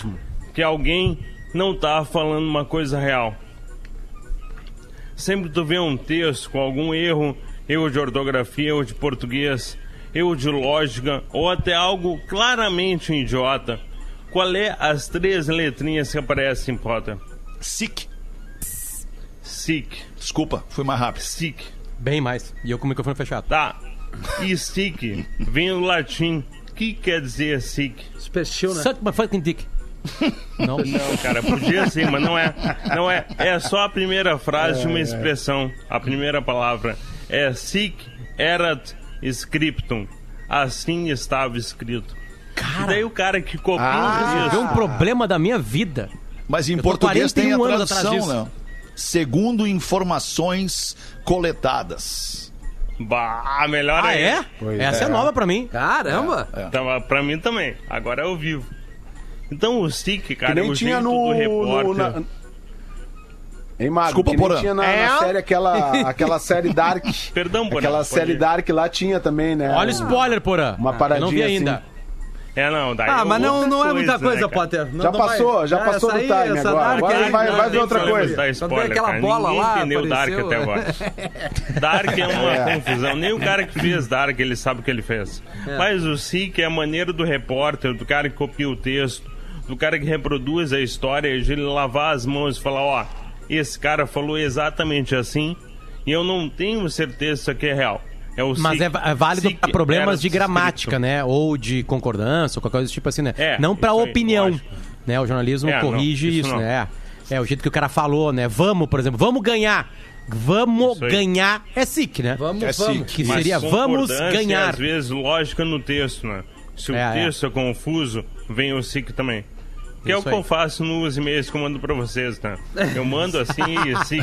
que alguém não tá falando uma coisa real. Sempre tu vê um texto com algum erro, erro de ortografia, erro de português, erro de lógica, ou até algo claramente idiota. Qual é as três letrinhas que aparecem, Potter? Sick. Sick. Desculpa, fui mais rápido. Sick. Bem mais. E eu com o microfone fechado. Tá. E sick vem do latim. O que quer dizer sick? Superstill, né? Suck my fucking dick. (laughs) Não. Não, cara, podia ser, mas não é. Não é. É só a primeira frase de uma expressão. A primeira palavra é sic erat scriptum. Assim estava escrito. e daí o cara que copia o Vê texto. um problema da minha vida. Mas em português tem a 41 anos atrás tradução, né? Segundo informações coletadas. Bah, melhor Ah, ainda. é? Essa é. nova pra mim. Caramba! Então, pra mim também. Agora é ao vivo. Então o SIC, cara, Que é nem o tinha jeito no. do repórter. no na... Hein, Mago? Desculpa, que Porã. tinha na, É? na série aquela, aquela série Dark. (laughs) Perdão, Porã, Aquela série ir. Dark lá tinha também, né? Olha o spoiler, porã. Uma Eu paradinha não vi ainda. assim. É, não, daí Ah, é mas não, não é muita né, coisa, cara? Potter. Não, Já não passou, vai. já Ah, passou do time essa agora. Dark Agora aí, vai- não, vai ver outra coisa. Spoiler, tem aquela cara. bola Ninguém lá, entendeu Dark apareceu. até agora. (laughs) Dark é uma confusão. Nem o cara que fez Dark, ele sabe o que ele fez. Mas o SIC é a maneira do repórter, do cara que copia o texto, do cara que reproduz a história, de ele lavar as mãos e falar, ó, esse cara falou exatamente assim e eu não tenho certeza se isso aqui é real. É o Mas é, é válido para problemas de gramática, escrito. né? Ou de concordância, ou qualquer coisa do tipo assim, né? É, não para isso aí, opinião. lógico. Né? O jornalismo É, não, corrige isso isso, não. né? É o jeito que o cara falou, né? Vamos, por exemplo, vamos ganhar. Vamos Isso aí. ganhar é SIC, né? Vamos, É vamos. SIC. Que Mas seria vamos ganhar. às vezes lógica no texto, né? Se o É, é. texto é confuso, vem o SIC também. Que é o que eu faço nos e-mails que eu mando pra vocês, tá? Eu mando assim e SIC.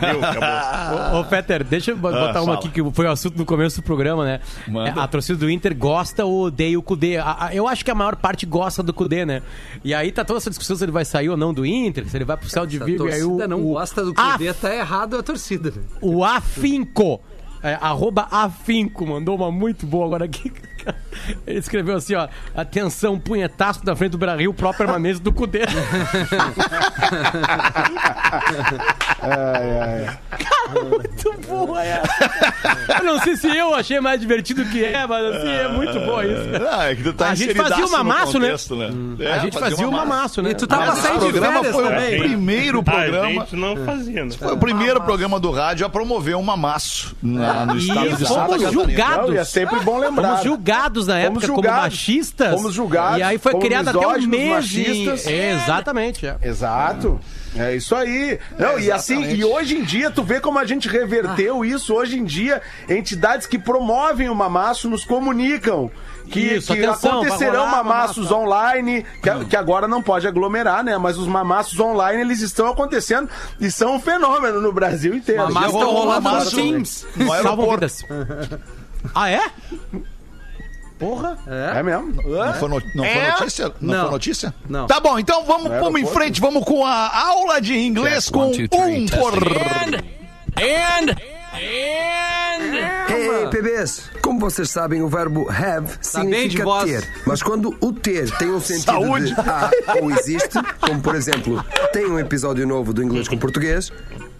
Deu, acabou. Ô, ô, Peter, deixa eu bo- botar uma Ah, fala. aqui que foi o assunto no começo do programa, né? Manda. É, a torcida do Inter gosta ou odeia o Cudê. A- a- eu acho que a maior parte gosta do Cudê, né? E aí tá toda essa discussão se ele vai sair ou não do Inter, se ele vai pro céu de Se a vivo. E aí torcida o, não o, gosta do Af- Cudê, tá errado a torcida. né? O Afinco. É, arroba Afinco, mandou uma muito boa agora aqui. (laughs) Ele escreveu assim, ó. Atenção, punhetaço da frente do Brasil, própria permanência do Cudê. (laughs) Cara, (laughs) muito boa essa. Eu não sei se eu achei mais divertido que é, mas assim, é muito boa isso. Ah, é que tu tá A gente fazia o no mamaço, né? né? É, a gente fazia o mamaço, né? E tu tava Esse saindo de férias foi também. o primeiro A programa. gente não fazia, né? Foi o primeiro programa do rádio a promover um mamaço na, no E estado de Santa fomos Catarina. julgados. Não, e é sempre bom lembrar. Fomos julgados na época como julgados. machistas. Fomos julgados, E aí foi criado até um mês. de- machistas. É, exatamente. é. Exato. É isso aí. Não, e assim, e hoje em dia, tu vê como a gente reverteu isso. Hoje em dia, entidades que promovem o mamaço nos comunicam. Que, Isso, que atenção, acontecerão rolar mamassos mamaço. online, que, que agora não pode aglomerar, né? Mas os mamassos online, eles estão acontecendo e são um fenômeno no Brasil inteiro. Mamaço Já estão rolando nos. Teams. Salvam vidas. ah, é? Porra. É mesmo? Não foi, no- não foi É? notícia? Não, Não. foi notícia? Não. Tá bom, então vamos, vamos em frente, vamos com a aula de inglês com um por... Ei, PBs! Como vocês sabem, o verbo have Tá significa ter. Mas quando o ter tem um sentido Saúde. de há ou existe, como por exemplo, tem um episódio novo do inglês com português,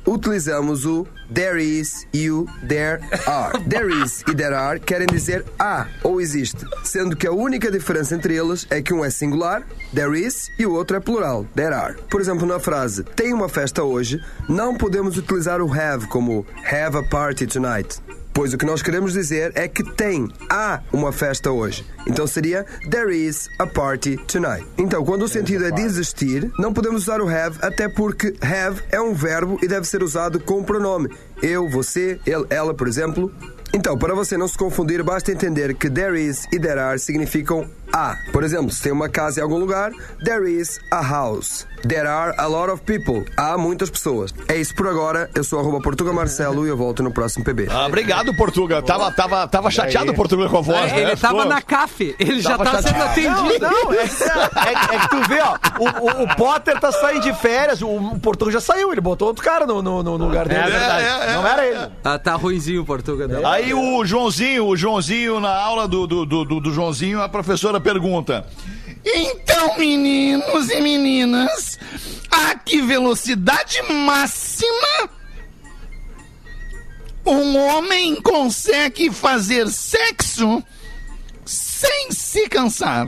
utilizamos o there is e o there are. (laughs) There is e there are querem dizer há ou existe, sendo que a única diferença entre eles é que um é singular, there is, e o outro é plural, there are. Por exemplo, na frase tem uma festa hoje, não podemos utilizar o have como have a party tonight. Pois o que nós queremos dizer é que tem, há uma festa hoje. Então seria There is a party tonight. Então, quando o sentido é de existir, não podemos usar o have, até porque have é um verbo e deve ser usado com pronome. Eu, você, ele, ela, por exemplo. Então, para você não se confundir, basta entender que there is e there are significam há. Por exemplo, se tem uma casa em algum lugar, there is a house. There are a lot of people. Há muitas pessoas. É isso por agora. Eu sou arroba Portuga Marcelo e eu volto no próximo PB. Ah, obrigado, Portuga. Tava, tava, tava chateado o Portuga com a voz, né? Ele tava Ficou- na CAF, ele já Tava tá sendo atendido. Não, é, é- é que tu vê, ó, o, o- o Potter tá saindo de férias, o, o Portugal já saiu, ele botou outro cara no, no- no lugar dele. verdade. É, é, Não era ele. Ah, tá ruimzinho o Portuga dela. Aí o Joãozinho, o Joãozinho, na aula do, do, do- do Joãozinho, a professora pergunta. Então, meninos e meninas, a que velocidade máxima um homem consegue fazer sexo sem se cansar?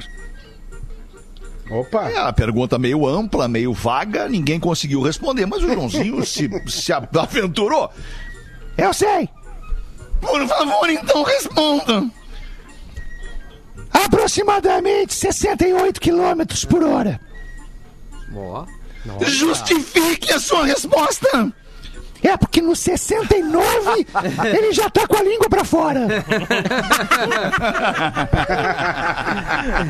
Opa! É uma pergunta meio ampla, meio vaga, ninguém conseguiu responder, mas o Joãozinho se, se aventurou. Eu sei. Por favor, então responda. Aproximadamente 68 quilômetros por hora. Ó. Justifique a sua resposta. É porque no 69 (laughs) ele já tá com a língua pra fora.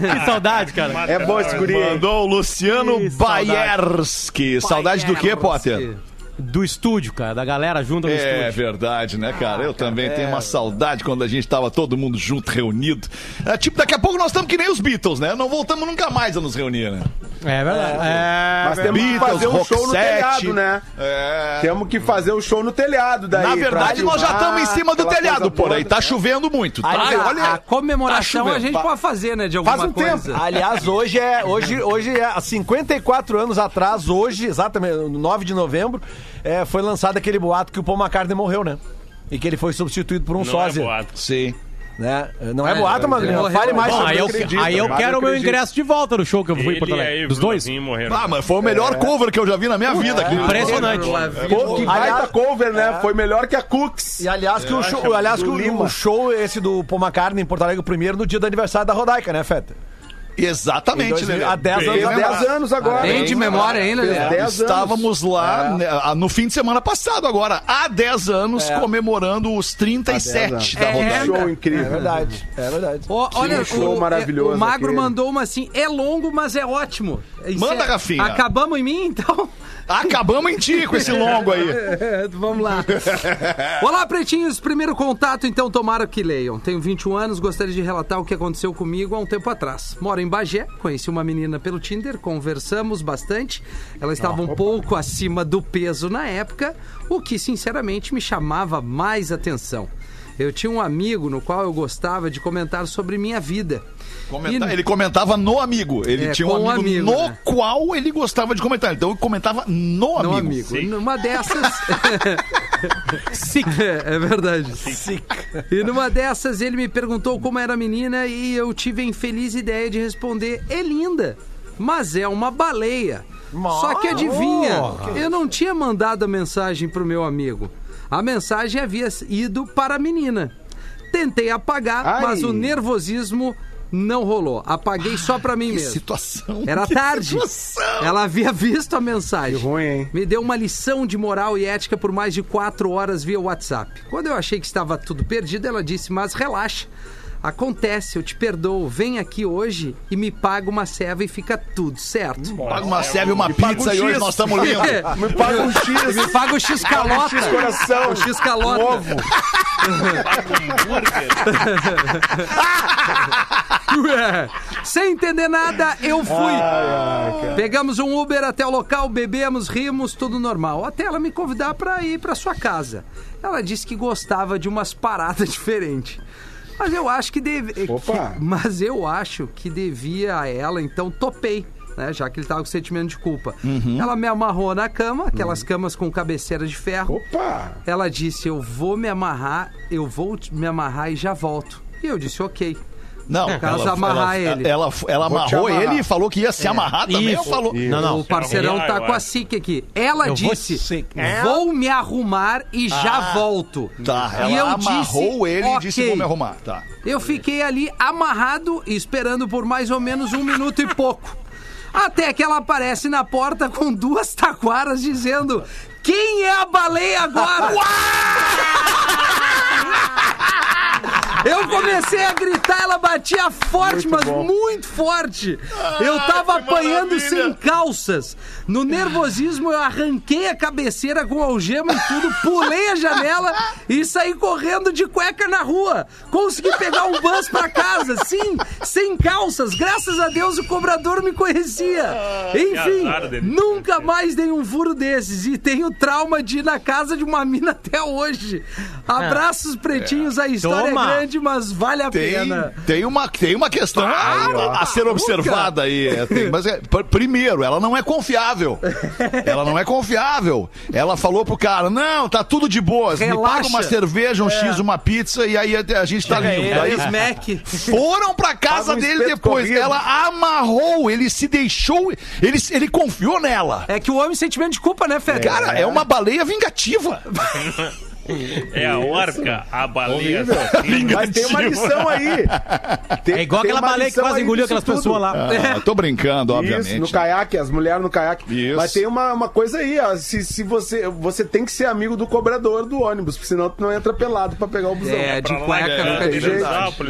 Que saudade, cara. É bom esse guri. Mandou o Luciano. Baierski. Saudade do quê, Potter? Do estúdio, cara, da galera junto no É estúdio. verdade, né, cara? Eu também tenho uma saudade quando a gente tava todo mundo junto, reunido. É, tipo, daqui a pouco nós estamos que nem os Beatles, né? Não voltamos nunca mais a nos reunir, né? É verdade. É, Mas temos que Beatles, fazer um show no telhado, né? É. Temos que fazer o show no telhado daí. Na verdade, nós já estamos em cima do telhado, por aí. Tá chovendo muito. Tá? Ah, a, Olha, a comemoração tá a gente pode fazer, né? De alguma Faz um coisa. Aliás, hoje é. Hoje, hoje é há 54 anos atrás, hoje, exatamente, no 9 de novembro, é, foi lançado aquele boato que o Paul McCartney morreu, né? E que ele foi substituído por um Não é sósia. boato. Sim. Né? Não é, É, boato, mas morreu. fale mais Bom, sobre aí eu, isso. aí eu quero o meu ingresso de volta no show que eu fui em Porto Ele Alegre. aí, Dos dois? Morreram. Ah, mas foi o melhor cover que eu já vi na minha vida. aqui. Impressionante. Pô, que baita cover, né? Foi melhor que a Cooks. E aliás, que o show, aliás que o, o show esse do Paul McCartney em Porto Alegre, o primeiro no dia do aniversário da Rodaica, né, Feta? Exatamente, 2000, Lelê. há 10 Bem anos atrás. 10 anos agora. Tem de memória ainda, Fez né? 10 anos. Estávamos lá É. né, no fim de semana passado, agora, há 10 anos, É. comemorando os 37 da É, rodada. Show É incrível. verdade, é verdade. Ó, olha, show o, maravilhoso o Magro aquele. mandou uma assim, é longo, mas é ótimo. Isso Manda, é- Rafinha. Acabamos em mim, então? (laughs) Acabamos em ti com esse longo aí. É, Vamos lá. Olá, pretinhos. Primeiro contato, então, tomara que leiam. Tenho 21 anos, gostaria de relatar o que aconteceu comigo há um tempo atrás. Moro em Bagé, conheci uma menina pelo Tinder, conversamos bastante. Ela estava um pouco acima do peso na época, o que, sinceramente, me chamava mais atenção. Eu tinha um amigo no qual eu gostava de comentar sobre minha vida. Comenta- E- Ele comentava no amigo. Ele É, tinha um amigo, amigo, no né? qual ele gostava de comentar. Então ele comentava no No amigo. amigo. Numa dessas. (laughs) É, (laughs) é verdade. E numa dessas ele me perguntou como era a menina e eu tive a infeliz ideia de responder: é linda, mas é uma baleia. Só que adivinha, eu não tinha mandado a mensagem pro meu amigo. A mensagem havia ido para a menina. Tentei apagar, Ai. mas o nervosismo não rolou. Apaguei só pra mim Que mesmo. situação. Era (laughs) que tarde. situação. Ela havia visto a mensagem. Que ruim, hein? Me deu uma lição de moral e ética por mais de quatro horas via WhatsApp. Quando eu achei que estava tudo perdido, ela disse: Mas relaxa. Acontece, eu te perdoo. Vem aqui hoje e me paga uma ceva e fica tudo certo. Paga uma serve uma paga pizza um e hoje nós estamos (laughs) lindos. Me paga um X. Me paga o X calota. X coração. O X calota. Um ovo. Ué, Sem entender nada, eu fui. Pegamos um Uber até o local, bebemos, rimos, tudo normal. Até ela me convidar pra ir pra sua casa. Ela disse que gostava de umas paradas (laughs) diferentes. Mas eu acho que que- mas eu acho que devia a ela, então topei. Né, já que ele tava com sentimento de culpa. Ela me amarrou na cama, aquelas camas com cabeceira de ferro. Opa! Ela disse: Eu vou me amarrar, eu vou me amarrar e já volto. E eu disse: Ok. Não, caso amarrar ela, ele. Ela, ela Vou amarrou ele e falou que ia se amarrar também. Isso. ou falou. Não, não. O parceirão tá com a. SIC aqui. Ela Eu vou disse: SIC. Vou me arrumar e já volto. Tá, ela e eu amarrou disse, ele e disse. Vou me arrumar. Tá. Eu fiquei ali amarrado, esperando por mais ou menos um minuto e pouco. Até que ela aparece na porta com duas taquaras dizendo: Quem é a baleia agora? (laughs) (laughs) Eu comecei a gritar, ela batia forte, mas muito forte. eu tava que apanhando maravilha. sem calças. No nervosismo, eu arranquei a cabeceira com algema e tudo, pulei a janela e saí correndo de cueca na rua. Consegui pegar um bus pra casa, sim, sem calças. Graças a Deus o cobrador me conhecia. Enfim, azar dele. nunca mais dei um furo desses e tenho trauma de ir na casa de uma mina até hoje. Abraços pretinhos, a história Toma. é grande, mas vale a Tem, pena. tem, uma, tem uma questão a, a ser observada aí. é, tem- mas é, pr- primeiro, ela não é confiável. (laughs) Ela não é confiável. Ela falou pro cara: não, tá tudo de boas. Me Relaxa. paga uma cerveja, um X, uma pizza e aí a, a gente tá Chega lindo. ele. Aí Smack. foram pra casa um dele depois. corrido. Ela amarrou, ele se deixou, ele, ele confiou nela. É que o homem sentimento de culpa, né, Fede? Cara, é uma baleia vingativa. (laughs) É a orca, a baleia. Mas tem uma lição aí. Tem- É igual aquela baleia que quase engoliu aquelas pessoas lá. Ah, tô brincando, obviamente. Isso, no caiaque, as mulheres no caiaque. Isso. Mas tem uma, uma coisa aí, ó. Se, se você, você tem que ser amigo do cobrador do ônibus, porque senão tu não entra pelado pra pegar o busão. É, de Pra lá, cueca é, nunca tem jeito.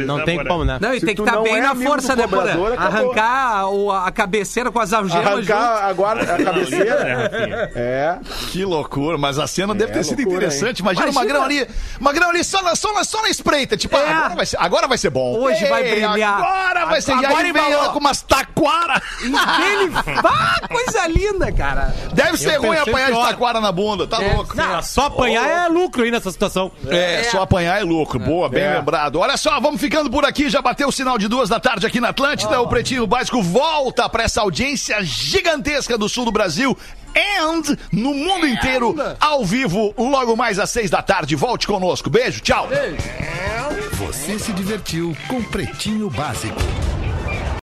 Não tem como, né? Não, e tem que estar não bem é na força, do né. Arrancar o- a cabeceira com as algemas junto. Arrancar agora a cabeceira. Rafinha. É. Que loucura, mas a cena deve ter sido interessante. Imagina, o Imagina. Magrão ali, Magrão ali só na, só na, só na espreita. Tipo, É. ah, agora, vai ser, agora vai ser bom. Hoje vai brilhar. Agora vai ser. Agora e aí vem ela com umas taquara. Ele... Ah, coisa linda, cara. Deve ser ruim pensei apanhar de pior. taquara na bunda, tá É. louco. Não, só apanhar é lucro aí nessa situação. É, só apanhar é lucro. Boa, bem É. lembrado. Olha só, vamos ficando por aqui. Já bateu o sinal de duas da tarde aqui na Atlântida. O Pretinho Básico volta para essa audiência gigantesca do sul do Brasil. And no mundo inteiro, ao vivo, logo mais às seis da tarde. Volte conosco. Beijo, tchau. Você se divertiu com Pretinho Básico.